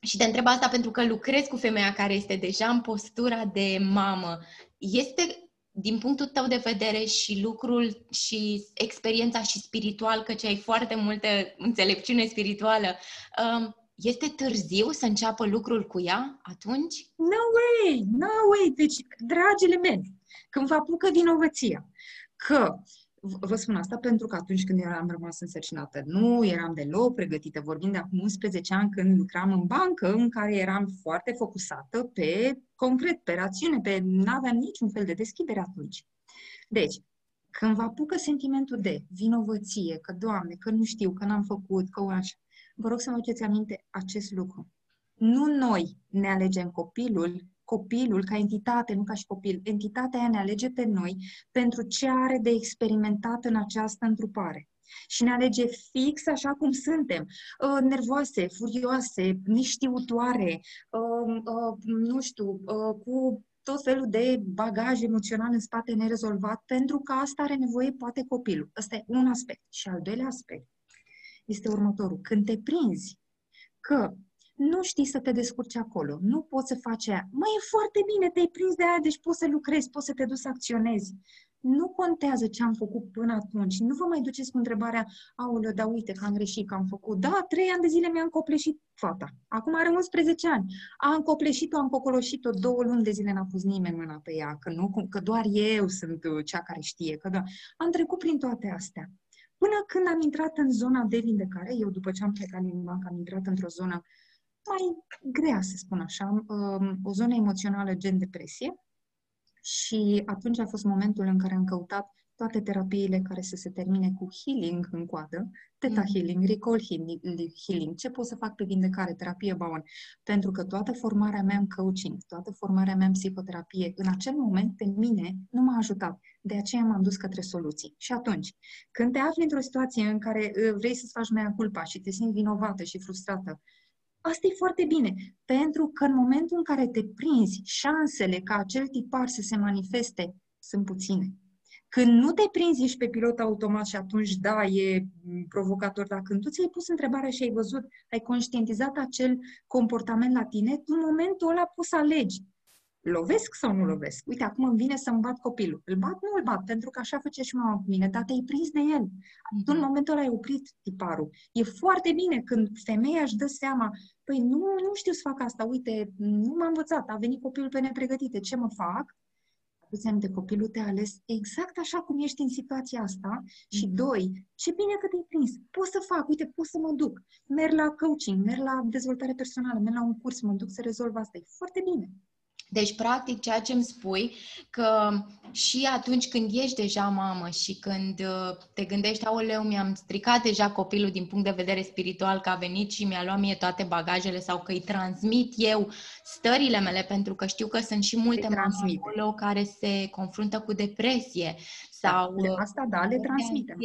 S1: Și te întreb asta pentru că lucrez cu femeia care este deja în postura de mamă. Este din punctul tău de vedere și lucrul și experiența și spiritual, căci ai foarte multă înțelepciune spirituală, um, este târziu să înceapă lucrul cu ea atunci?
S2: No way! No way! Deci, dragile mele, când vă apucă vinovăția că Vă spun asta pentru că atunci când eram rămas însărcinată, nu eram deloc pregătită. Vorbim de acum 11 ani când lucram în bancă, în care eram foarte focusată pe concret, pe rațiune, pe nu aveam niciun fel de deschidere atunci. Deci, când vă apucă sentimentul de vinovăție, că, Doamne, că nu știu, că n-am făcut, că așa, vă rog să vă aduceți aminte acest lucru. Nu noi ne alegem copilul, copilul ca entitate, nu ca și copil, entitatea aia ne alege pe noi pentru ce are de experimentat în această întrupare. Și ne alege fix așa cum suntem, uh, nervoase, furioase, neștiutoare, uh, uh, nu știu, cu tot felul de bagaj emoțional în spate nerezolvat, pentru că asta are nevoie poate copilul. Ăsta e un aspect. Și al doilea aspect este următorul. Când te prinzi că nu știi să te descurci acolo, nu poți să faci aia. Măi, e foarte bine, te-ai prins de aia, deci poți să lucrezi, poți să te duci să acționezi. Nu contează ce am făcut până atunci. Nu vă mai duceți cu întrebarea, aoleu, da uite că am greșit, că am făcut. Da, trei ani de zile mi-am copleșit fata. Acum are 11 ani. Am copleșit-o, am cocoloșit-o, două luni de zile n-a pus nimeni mâna pe ea, că, nu, că doar eu sunt uh, cea care știe. Că da. Am trecut prin toate astea. Până când am intrat în zona de vindecare, eu după ce am plecat din bancă, am intrat într-o zonă mai grea, să spun așa, um, o zonă emoțională gen depresie și atunci a fost momentul în care am căutat toate terapiile care să se termine cu healing în coadă, Theta mm. Healing, Recall Healing, ce pot să fac pe vindecare, terapie Bowen, pentru că toată formarea mea în coaching, toată formarea mea în psihoterapie, în acel moment pe mine nu m-a ajutat. De aceea m-am dus către soluții. Și atunci, când te afli într-o situație în care uh, vrei să-ți faci mea culpa și te simți vinovată și frustrată, Asta e foarte bine, pentru că în momentul în care te prinzi, șansele ca acel tipar să se manifeste sunt puține. Când nu te prinzi, ești pe pilot automat și atunci, da, e provocator, dar când tu ți-ai pus întrebarea și ai văzut, ai conștientizat acel comportament la tine, în momentul ăla poți să alegi lovesc sau nu lovesc? Uite, acum îmi vine să-mi bat copilul. Îl bat? Nu îl bat, pentru că așa face și mama cu mine, dar te-ai prins de el. Mm-hmm. Tu în momentul ăla ai oprit tiparul. E foarte bine când femeia își dă seama, păi nu, nu știu să fac asta, uite, nu m-am învățat, a venit copilul pe nepregătite, ce mă fac? Aduți de copilul te-a ales exact așa cum ești în situația asta și mm-hmm. doi, ce bine că te-ai prins, pot să fac, uite, pot să mă duc, merg la coaching, merg la dezvoltare personală, merg la un curs, mă duc să rezolv asta, e foarte bine.
S1: Deci, practic, ceea ce îmi spui, că și atunci când ești deja mamă și când uh, te gândești, aoleu, mi-am stricat deja copilul din punct de vedere spiritual, că a venit și mi-a luat mie toate bagajele sau că îi transmit eu stările mele, pentru că știu că sunt și multe mame acolo care se confruntă cu depresie sau
S2: da, asta da, le transmite.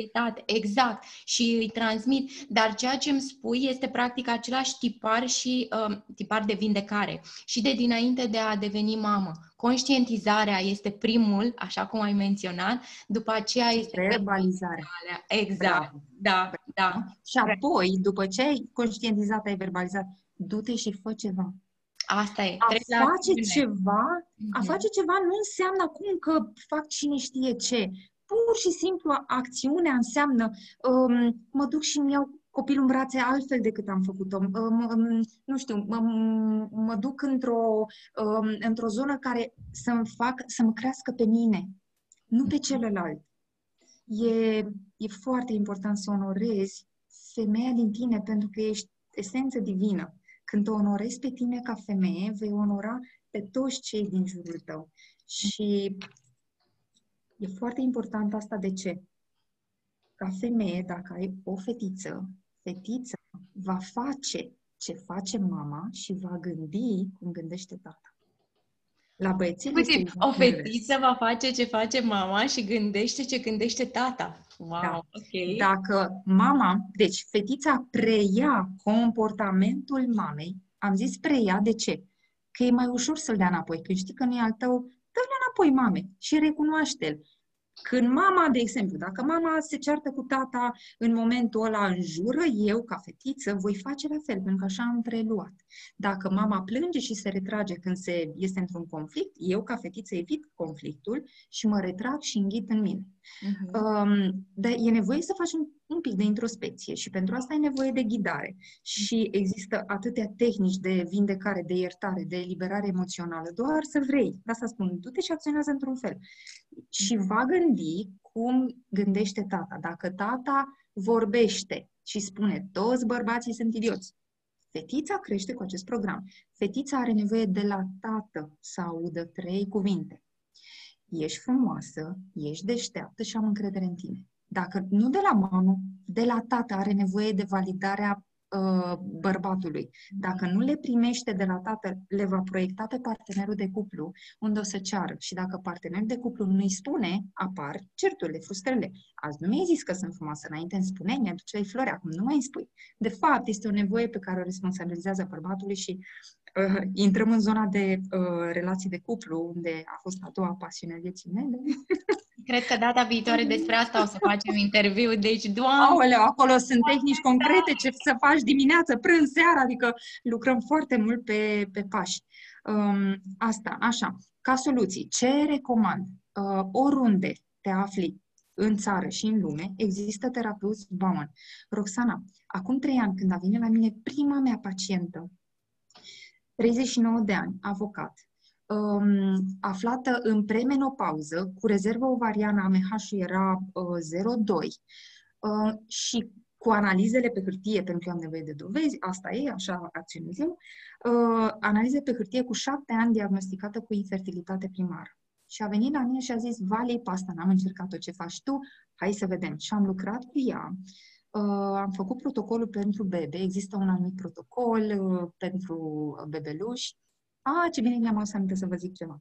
S1: Exact. Și îi transmit. Dar ceea ce îmi spui este practic același tipar și uh, tipar de vindecare. Și de dinainte de a deveni mamă. Conștientizarea este primul, așa cum ai menționat, după aceea este
S2: verbalizarea.
S1: Exact. Bravo. Da, da.
S2: Și apoi, după ce ai conștientizat, ai verbalizat, du-te și fă ceva.
S1: Asta e.
S2: A face ceva, a mhm. face ceva nu înseamnă acum că fac cine știe ce. Pur și simplu acțiunea înseamnă um, mă duc și îmi iau copilul în brațe altfel decât am făcut-o. Um, um, nu știu, mă, mă duc într-o, um, într-o zonă care să-mi fac, să-mi crească pe mine, nu pe mhm. celălalt. E, e foarte important să onorezi femeia din tine pentru că ești esență divină. Când o onorezi pe tine ca femeie, vei onora pe toți cei din jurul tău. Și e foarte important asta de ce? Ca femeie, dacă ai o fetiță, fetița va face ce face mama și va gândi cum gândește tata. La băieții
S1: Puțin, o fetiță va face ce face mama și gândește ce gândește tata. Wow, da. ok.
S2: Dacă mama, deci fetița preia comportamentul mamei, am zis preia, de ce? Că e mai ușor să-l dea înapoi. Când știi că nu e al tău, dă-l înapoi mame și recunoaște-l. Când mama, de exemplu, dacă mama se ceartă cu tata în momentul ăla în jură, eu, ca fetiță, voi face la fel, pentru că așa am preluat. Dacă mama plânge și se retrage când se este într-un conflict, eu, ca fetiță, evit conflictul și mă retrag și înghit în mine. Uh-huh. Um, dar e nevoie să faci un, un pic de introspecție și pentru asta e nevoie de ghidare. Și există atâtea tehnici de vindecare, de iertare, de eliberare emoțională, doar să vrei. De asta spun, du-te și acționează într-un fel. Și va gândi cum gândește tata. Dacă tata vorbește și spune, toți bărbații sunt idioți, Fetița crește cu acest program. Fetița are nevoie de la tată să audă trei cuvinte ești frumoasă, ești deșteaptă și am încredere în tine. Dacă nu de la mamă, de la tată are nevoie de validarea uh, bărbatului. Dacă nu le primește de la tată, le va proiecta pe partenerul de cuplu unde o să ceară. Și dacă partenerul de cuplu nu-i spune, apar certurile, frustrările. Azi nu mi-ai zis că sunt frumoasă, înainte îmi spuneai, mi-aduceai flori, acum nu mai îmi spui. De fapt, este o nevoie pe care o responsabilizează bărbatului și uh, intrăm în zona de uh, relații de cuplu, unde a fost a doua pasiune a vieții mele.
S1: Cred că data viitoare despre asta o să facem interviu, deci doamne...
S2: Aoleu, acolo sunt tehnici concrete ce să faci dimineață, prânz, seara, adică lucrăm foarte mult pe, pe pași. Um, asta, așa, ca soluții, ce recomand? Uh, oriunde te afli în țară și în lume, există terapeuți Bauman. Roxana, acum trei ani, când a venit la mine prima mea pacientă, 39 de ani, avocat, um, aflată în premenopauză, cu rezervă ovariană, AMH-ul era uh, 0,2 uh, și cu analizele pe hârtie, pentru că am nevoie de dovezi, asta e, așa acționez eu, uh, analize pe hârtie cu șapte ani diagnosticată cu infertilitate primară. Și a venit la mine și a zis, Vale, pe asta n-am încercat-o, ce faci tu? Hai să vedem. Și am lucrat cu ea Uh, am făcut protocolul pentru bebe, există un anumit protocol uh, pentru bebeluși. Ah, ce bine mi-am adus aminte să vă zic ceva.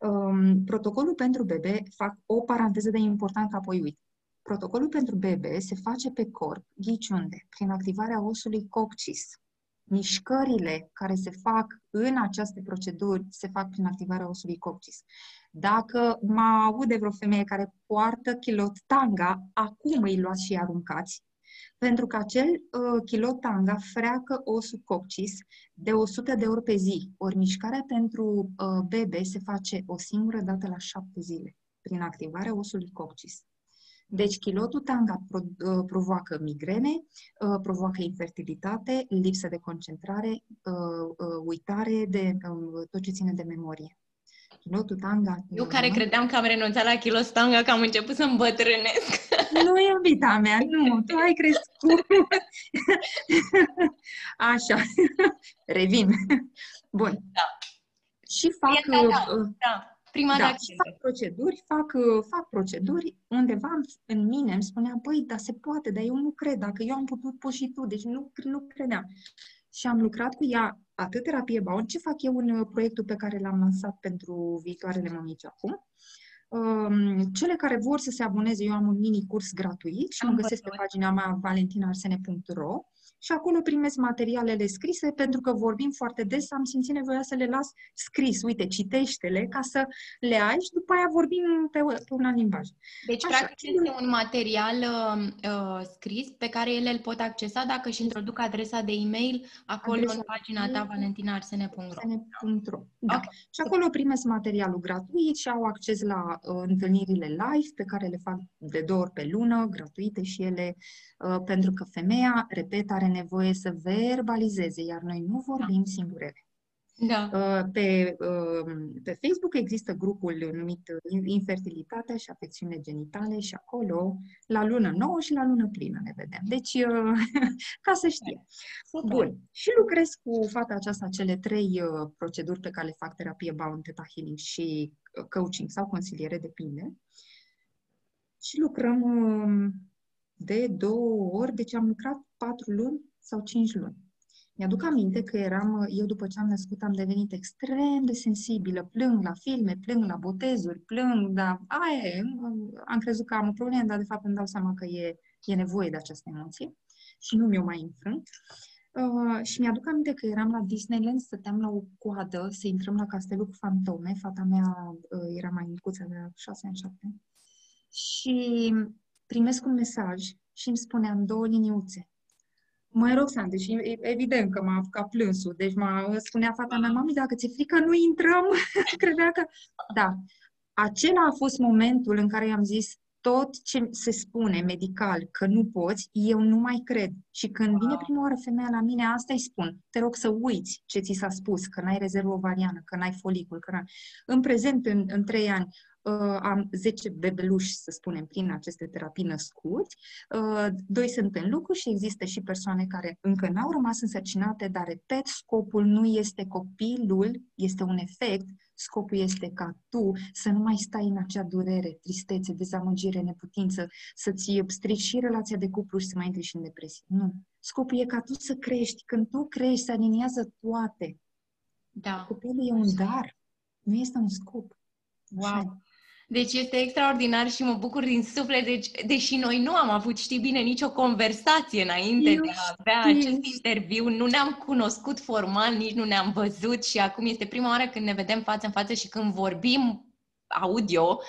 S2: Um, protocolul pentru bebe, fac o paranteză de important, apoi uit. Protocolul pentru bebe se face pe corp, ghici unde? Prin activarea osului coccis. Mișcările care se fac în aceste proceduri se fac prin activarea osului coccis. Dacă mă aude vreo femeie care poartă kilot tanga, acum îi luați și aruncați, pentru că acel uh, kilot tanga freacă osul coccis de 100 de ori pe zi. Ori mișcarea pentru uh, bebe se face o singură dată la șapte zile, prin activarea osului coccis. Deci chilotul tanga pro, uh, provoacă migrene, uh, provoacă infertilitate, lipsă de concentrare, uh, uh, uitare de uh, tot ce ține de memorie. Kilotul tanga...
S1: Eu care credeam că am renunțat la kilos tanga, că am început să îmbătrânesc.
S2: Nu, iubita mea, nu, tu ai crescut. Așa, revin. Bun.
S1: Da.
S2: Și fac... Da, da, uh,
S1: da. Prima da,
S2: și fac proceduri, fac, uh, fac proceduri, undeva în mine îmi spunea, păi, da, se poate, dar eu nu cred, dacă eu am putut, poți și tu, deci nu, nu credeam. Și am lucrat cu ea atât terapie Baun, ce fac eu în uh, proiectul pe care l-am lansat pentru viitoarele mămici acum, um, cele care vor să se aboneze, eu am un mini curs gratuit și mă găsesc pe pagina mea valentinarsene.ro și acolo primesc materialele scrise pentru că vorbim foarte des, am simțit nevoia să le las scris. Uite, citește-le ca să le ai și după aia vorbim pe, pe un alt limbaj.
S1: Deci, Așa, practic, este un material uh, uh, scris pe care ele îl pot accesa dacă își introduc adresa de e-mail acolo adresa în pagina ta valentinarsene.ro
S2: Da. Okay. Și acolo primesc materialul gratuit și au acces la uh, întâlnirile live pe care le fac de două ori pe lună, gratuite și ele, uh, pentru că femeia, repet, are nevoie să verbalizeze, iar noi nu vorbim da. singurele.
S1: Da.
S2: Uh, pe, um, pe Facebook există grupul numit Infertilitatea și afecțiune genitale și acolo, la lună nouă și la lună plină ne vedem. Deci, uh, ca să știe. Bun. Și lucrez cu fata aceasta cele trei uh, proceduri pe care le fac terapie Bound, Theta Healing și coaching sau consiliere, depinde. Și lucrăm um, de două ori, deci am lucrat patru luni sau cinci luni. Mi-aduc aminte că eram, eu după ce am născut, am devenit extrem de sensibilă. Plâng la filme, plâng la botezuri, plâng, dar aia e, am crezut că am o problemă, dar de fapt îmi dau seama că e, e nevoie de această emoție și nu mi-o mai înfrânt. Uh, și mi-aduc aminte că eram la Disneyland, stăteam la o coadă să intrăm la castelul cu fantome. Fata mea uh, era mai micuță, de 6 ani, 7 ani. Și primesc un mesaj și îmi spuneam două liniuțe. Mai Roxana, deci evident că m-a apucat plânsul. Deci m-a spunea fata mea, mami, dacă ți-e frică, nu intrăm. Credea că... Da. Acela a fost momentul în care i-am zis, tot ce se spune medical că nu poți, eu nu mai cred. Și când wow. vine prima oară femeia la mine, asta îi spun. Te rog să uiți ce ți s-a spus, că n-ai rezervă ovariană, că n-ai folicul. Că n-ai... În prezent, în, în trei ani, uh, am 10 bebeluși, să spunem, prin aceste terapii născuți. Uh, doi sunt în lucru și există și persoane care încă n-au rămas însărcinate, dar, repet, scopul nu este copilul, este un efect Scopul este ca tu să nu mai stai în acea durere, tristețe, dezamăgire, neputință, să-ți strici și relația de cuplu și să mai intri și în depresie. Nu. Scopul e ca tu să crești. Când tu crești, se aliniază toate.
S1: Da.
S2: Copilul e un dar, nu este un scop.
S1: Wow. Așa. Deci este extraordinar și mă bucur din suflet, deci, deși noi nu am avut, știi bine, nicio conversație înainte Eu de a avea știu. acest interviu, nu ne-am cunoscut formal, nici nu ne-am văzut și acum este prima oară când ne vedem față în față și când vorbim audio,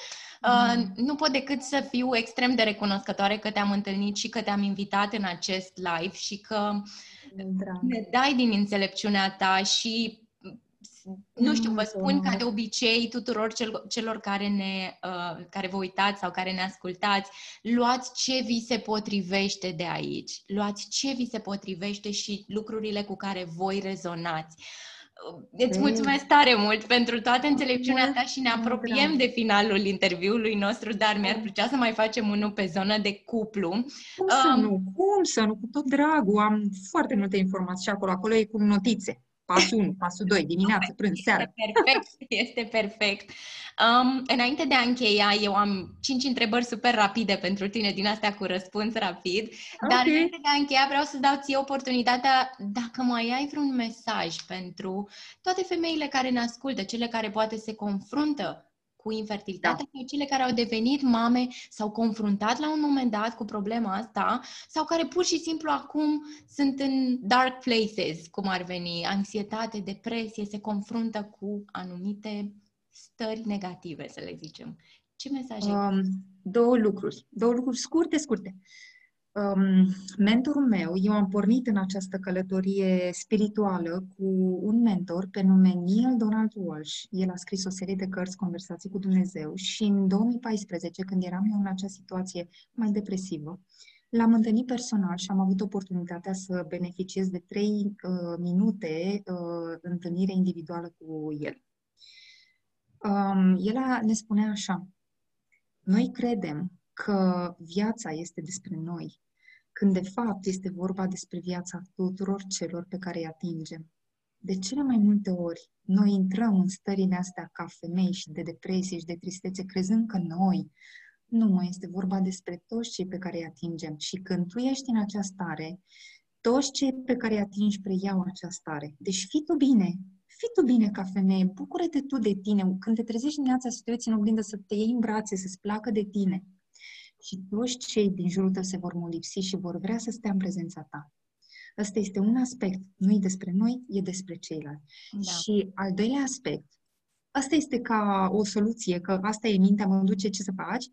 S1: Uh, mm. nu pot decât să fiu extrem de recunoscătoare că te-am întâlnit și că te-am invitat în acest live și că Drag. ne dai din înțelepciunea ta și nu știu, vă spun ca de obicei tuturor cel, celor care, ne, uh, care vă uitați sau care ne ascultați, luați ce vi se potrivește de aici. Luați ce vi se potrivește și lucrurile cu care voi rezonați. Uh, îți mulțumesc tare mult pentru toată înțelepciunea ta și ne apropiem de finalul interviului nostru, dar mi-ar plăcea să mai facem unul pe zonă de cuplu.
S2: Cum să um, nu? Cum să nu? Cu tot dragul. Am foarte multe informații și acolo. Acolo e cu notițe. Pasul 1, pasul 2, dimineață, prânz, seara.
S1: Este perfect, este perfect. Um, înainte de a încheia, eu am cinci întrebări super rapide pentru tine, din astea cu răspuns rapid, okay. dar înainte de a încheia vreau să dau ție oportunitatea, dacă mai ai vreun mesaj pentru toate femeile care ne ascultă, cele care poate se confruntă cu infertilitatea da. sau cele care au devenit mame, s-au confruntat la un moment dat cu problema asta sau care pur și simplu acum sunt în dark places, cum ar veni, anxietate, depresie, se confruntă cu anumite stări negative, să le zicem. Ce mesaj um,
S2: Două lucruri. Două lucruri scurte, scurte. Uh, um, mentorul meu, eu am pornit în această călătorie spirituală cu un mentor pe nume Neil Donald Walsh. El a scris o serie de cărți, Conversații cu Dumnezeu și în 2014, când eram eu în acea situație mai depresivă, L-am întâlnit personal și am avut oportunitatea să beneficiez de trei uh, minute uh, întâlnire individuală cu el. Um, el a, ne spunea așa, noi credem că viața este despre noi, când de fapt este vorba despre viața tuturor celor pe care îi atingem. De cele mai multe ori, noi intrăm în stările astea ca femei și de depresie și de tristețe, crezând că noi, nu mai este vorba despre toți cei pe care îi atingem. Și când tu ești în această stare, toți cei pe care îi atingi preiau această stare. Deci fii tu bine, fii tu bine ca femeie, bucură-te tu de tine. Când te trezești dimineața să te uiți în oglindă, să te iei în brațe, să-ți placă de tine și toți cei din jurul tău se vor molipsi și vor vrea să stea în prezența ta. Ăsta este un aspect. Nu e despre noi, e despre ceilalți. Da. Și al doilea aspect, asta este ca o soluție, că asta e mintea, mă duce ce să faci.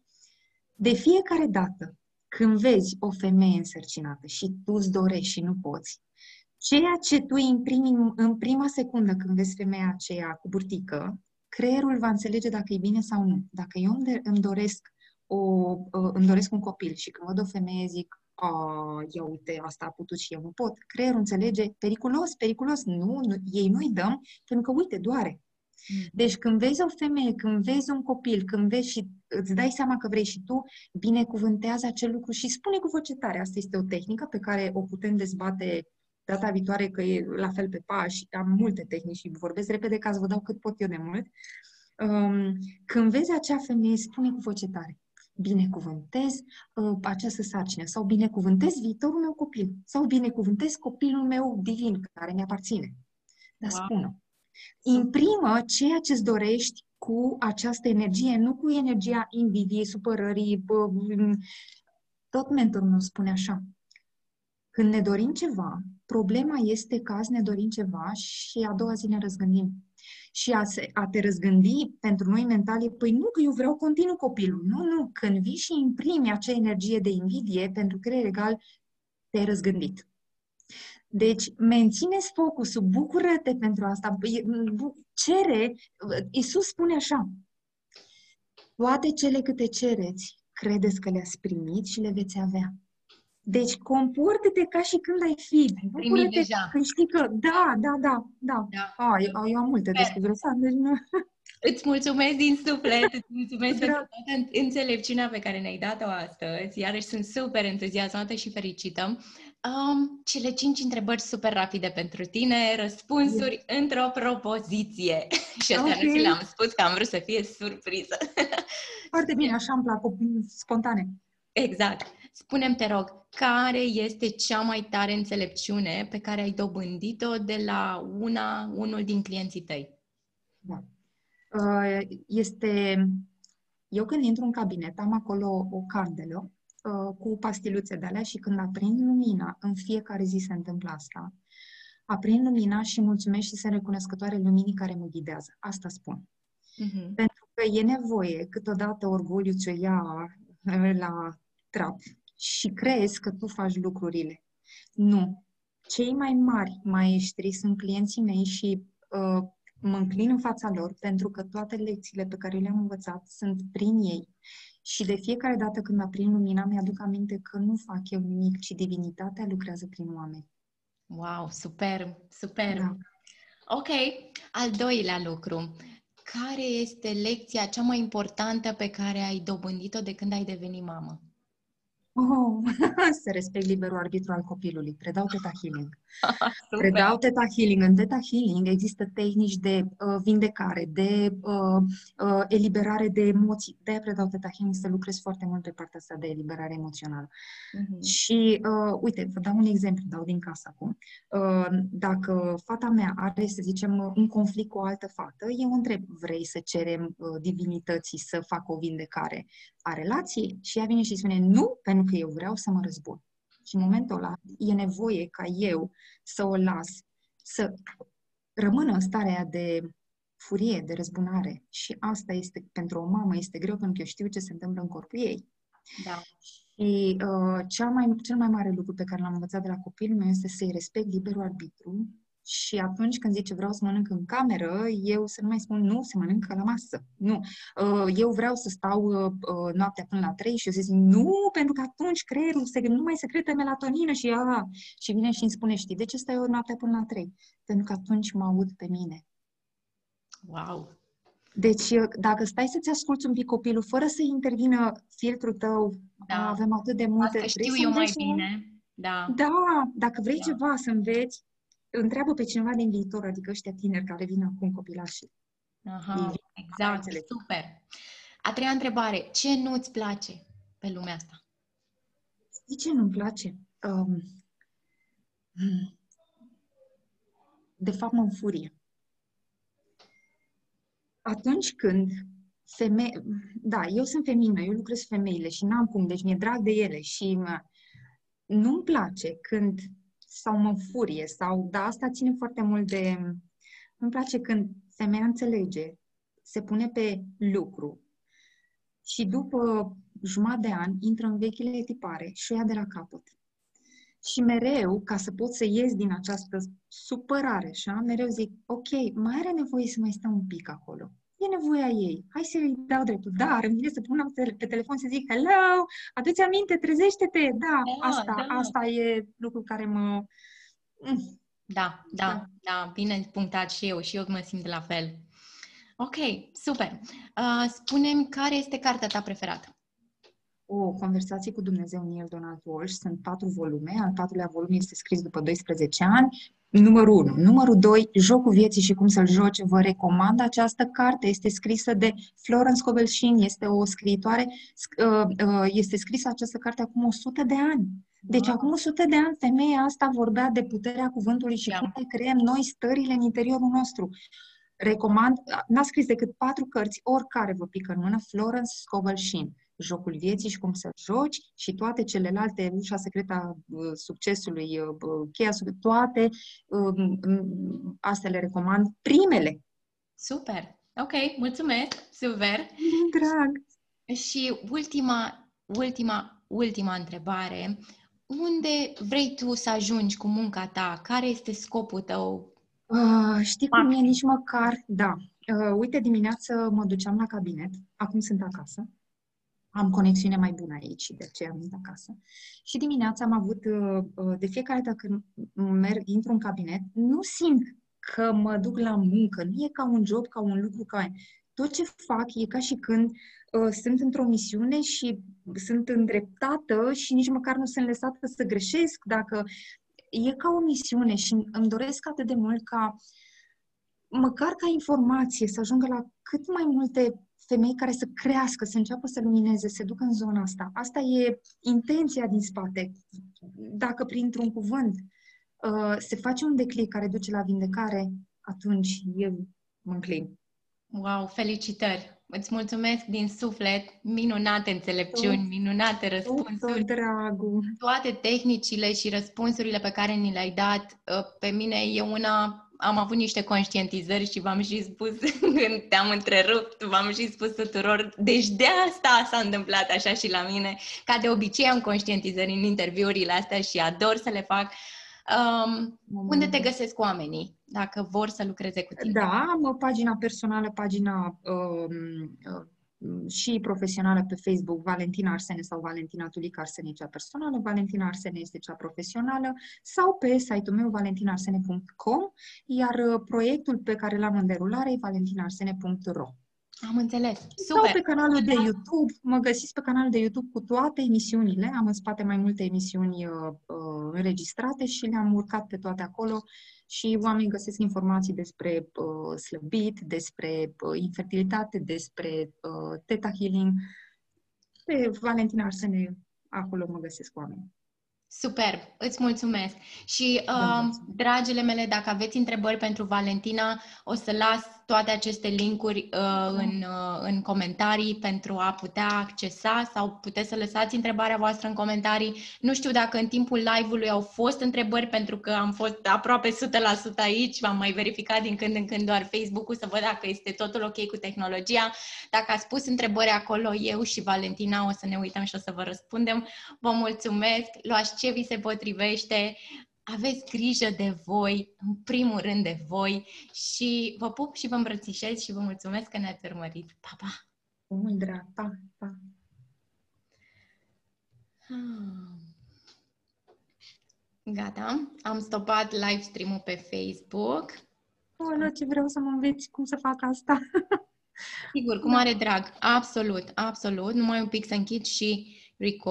S2: De fiecare dată când vezi o femeie însărcinată și tu îți dorești și nu poți, ceea ce tu imprimi în prima secundă când vezi femeia aceea cu burtică, creierul va înțelege dacă e bine sau nu. Dacă eu îmi doresc o, uh, îmi doresc un copil și când văd o femeie zic, a, ia uite, asta a putut și eu nu pot. Creierul înțelege, periculos, periculos, nu, nu ei nu-i dăm, pentru că, uite, doare. Mm. Deci când vezi o femeie, când vezi un copil, când vezi și îți dai seama că vrei și tu, binecuvântează acel lucru și spune cu voce tare. Asta este o tehnică pe care o putem dezbate data viitoare, că e la fel pe pași. Am multe tehnici și vorbesc repede ca să vă dau cât pot eu de mult. Um, când vezi acea femeie, spune cu voce tare binecuvântez uh, această sarcină sau binecuvântez viitorul meu copil sau binecuvântez copilul meu divin care mi-aparține. Dar wow. spun imprimă ceea ce-ți dorești cu această energie, nu cu energia invidiei, supărării. Bă, tot mentorul meu spune așa. Când ne dorim ceva, problema este că azi ne dorim ceva și a doua zi ne răzgândim. Și a, se, a te răzgândi pentru noi mental e, păi nu, că eu vreau continuu copilul. Nu, nu, când vii și imprimi acea energie de invidie, pentru creier egal, te-ai răzgândit. Deci, mențineți focusul, bucură-te pentru asta, cere, Iisus spune așa, toate cele câte cereți, credeți că le-ați primit și le veți avea. Deci, comportă-te ca și când ai fi.
S1: Bucură-te deja.
S2: că știi că, da, da, da, da. da. A, eu, eu am multe de spus, deci nu...
S1: Îți mulțumesc din suflet, îți mulțumesc pentru toată înțelepciunea pe care ne-ai dat-o astăzi. Iarăși sunt super entuziasmată și fericită. Um, cele cinci întrebări super rapide pentru tine, răspunsuri yeah. într-o propoziție. și asta okay. nu ți le-am spus, că am vrut să fie surpriză.
S2: Foarte bine, așa îmi plac, spontane.
S1: Exact. Spunem te rog, care este cea mai tare înțelepciune pe care ai dobândit-o de la una, unul din clienții tăi?
S2: Da. Uh, este... Eu când intru în cabinet, am acolo o candelă uh, cu pastiluțe de alea și când aprind lumina, în fiecare zi se întâmplă asta, aprind lumina și mulțumesc și sunt recunoscătoare luminii care mă ghidează. Asta spun. Uh-huh. Pentru că e nevoie, câteodată orgoliu ți-o ia uh, la trap și crezi că tu faci lucrurile. Nu. Cei mai mari maestri sunt clienții mei și uh, mă înclin în fața lor pentru că toate lecțiile pe care le-am învățat sunt prin ei. Și de fiecare dată când aprind lumina, mi-aduc aminte că nu fac eu nimic, ci divinitatea lucrează prin oameni.
S1: Wow, super, super. Da. Ok, al doilea lucru. Care este lecția cea mai importantă pe care ai dobândit-o de când ai devenit mamă?
S2: Oh, să respect liberul arbitru al copilului. Predau Teta Healing. Predau Teta Healing. În Teta Healing există tehnici de uh, vindecare, de uh, uh, eliberare de emoții. De-aia predau Teta Healing să lucrez foarte mult pe partea asta de eliberare emoțională. Uh-huh. Și, uh, uite, vă dau un exemplu, dau din casă acum. Uh, dacă fata mea are, să zicem, un conflict cu o altă fată, eu întreb, vrei să cerem uh, divinității să facă o vindecare a relației? Și ea vine și spune, nu, pentru că eu vreau să mă răzbun. Și în momentul ăla e nevoie ca eu să o las să rămână în starea de furie, de răzbunare. Și asta este, pentru o mamă, este greu pentru că eu știu ce se întâmplă în corpul ei.
S1: Da.
S2: Și uh, cel, mai, cel mai mare lucru pe care l-am învățat de la copilul meu este să-i respect liberul arbitru și atunci când zice vreau să mănânc în cameră, eu să nu mai spun nu, se mănâncă la masă. Nu. Uh, eu vreau să stau uh, uh, noaptea până la 3 și eu să zic nu, pentru că atunci creierul se, nu mai secretă melatonină și a, și vine și îmi spune, știi, de ce stai eu noaptea până la 3? Pentru că atunci mă aud pe mine.
S1: Wow!
S2: Deci, dacă stai să-ți asculți un pic copilul, fără să intervină filtrul tău, da. avem atât de multe...
S1: Asta știu eu mai bine. Da.
S2: da, dacă vrei da. ceva să înveți, întreabă pe cineva din viitor, adică ăștia tineri care vin acum copilași.
S1: Aha, exact, super. A treia întrebare, ce nu-ți place pe lumea asta?
S2: De ce nu-mi place? Um, de fapt, mă înfurie. Atunci când femeie... Da, eu sunt feminină, eu lucrez cu femeile și n-am cum, deci mi-e drag de ele și nu-mi place când sau mă furie sau, da, asta ține foarte mult de... Îmi place când femeia înțelege, se pune pe lucru și după jumătate de an intră în vechile tipare și o ia de la capăt. Și mereu, ca să pot să ies din această supărare, așa, mereu zic, ok, mai are nevoie să mai stau un pic acolo e nevoia ei. Hai să-i dau dreptul. Dar îmi vine să pun pe telefon să zic, hello, aduți aminte, trezește-te. Da, da asta, da. asta e lucru care mă...
S1: Mm. Da, da, da, da, bine punctat și eu, și eu mă simt la fel. Ok, super. Uh, spune-mi care este cartea ta preferată?
S2: O conversație cu Dumnezeu Neil Donald Walsh. Sunt patru volume. Al patrulea volum este scris după 12 ani. Numărul 1. Numărul 2, Jocul vieții și cum să-l joci. Vă recomand această carte. Este scrisă de Florence Cobelșin. Este o scriitoare. Uh, uh, este scrisă această carte acum 100 de ani. Deci acum 100 de ani femeia asta vorbea de puterea cuvântului și yeah. cum ne creăm noi stările în interiorul nostru. Recomand, n-a scris decât patru cărți, oricare vă pică în mână, Florence Scovel Sheen. Jocul vieții și cum să joci și toate celelalte, ușa secreta succesului, cheia toate um, um, astea le recomand. Primele.
S1: Super! Ok, mulțumesc! Super!
S2: Drag!
S1: Și ultima, ultima, ultima întrebare. Unde vrei tu să ajungi cu munca ta? Care este scopul tău
S2: Uh, știi cum e nici măcar, da. Uh, uite, dimineață mă duceam la cabinet, acum sunt acasă. Am conexiune mai bună aici de aceea am venit acasă. Și dimineața am avut, uh, uh, de fiecare dată când merg, intru în cabinet, nu simt că mă duc la muncă, nu e ca un job, ca un lucru, ca... Tot ce fac e ca și când uh, sunt într-o misiune și sunt îndreptată și nici măcar nu sunt lăsată să greșesc dacă e ca o misiune și îmi doresc atât de mult ca măcar ca informație să ajungă la cât mai multe femei care să crească, să înceapă să lumineze, să ducă în zona asta. Asta e intenția din spate. Dacă printr-un cuvânt uh, se face un declic care duce la vindecare, atunci eu mă înclin.
S1: Wow, felicitări! Îți mulțumesc din suflet, minunate înțelepciuni, tot, minunate răspunsuri.
S2: Tot, dragul.
S1: Toate tehnicile și răspunsurile pe care ni le-ai dat, ă, pe mine e una am avut niște conștientizări și v-am și spus când te-am întrerupt, v-am și spus tuturor, deci de asta s-a întâmplat așa și la mine. Ca de obicei am conștientizări în interviurile astea și ador să le fac. Um, unde te găsesc oamenii dacă vor să lucreze cu tine?
S2: Da, am o pagina personală, pagina um, uh, și profesională pe Facebook, Valentina Arsene sau Valentina Tulic Arsene, cea personală, Valentina Arsene este cea profesională, sau pe site-ul meu valentinarsene.com, iar uh, proiectul pe care l-am în derulare e valentinarsene.ro.
S1: Am înțeles.
S2: Super. Sau pe canalul de YouTube. Mă găsiți pe canalul de YouTube cu toate emisiunile. Am în spate mai multe emisiuni uh, uh, înregistrate și le-am urcat pe toate acolo și oamenii găsesc informații despre uh, slăbit, despre uh, infertilitate, despre uh, Theta Healing. Pe Valentina Arsene, acolo mă găsesc oamenii.
S1: Superb, îți mulțumesc. Și, uh, dragile mele, dacă aveți întrebări pentru Valentina, o să las toate aceste linkuri uh, în, uh, în comentarii pentru a putea accesa sau puteți să lăsați întrebarea voastră în comentarii. Nu știu dacă în timpul live-ului au fost întrebări pentru că am fost aproape 100% aici, v-am mai verificat din când în când doar Facebook-ul să văd dacă este totul ok cu tehnologia. Dacă ați pus întrebări acolo, eu și Valentina o să ne uităm și o să vă răspundem. Vă mulțumesc, luați ce vi se potrivește, aveți grijă de voi, în primul rând de voi și vă pup și vă îmbrățișez și vă mulțumesc că ne-ați urmărit. Pa, pa!
S2: Mult drag! Pa, pa!
S1: Gata, am stopat live stream-ul pe Facebook.
S2: Oh, ce vreau să mă înveți cum să fac asta.
S1: Sigur, cu mare drag. Absolut, absolut. Numai un pic să închid și record.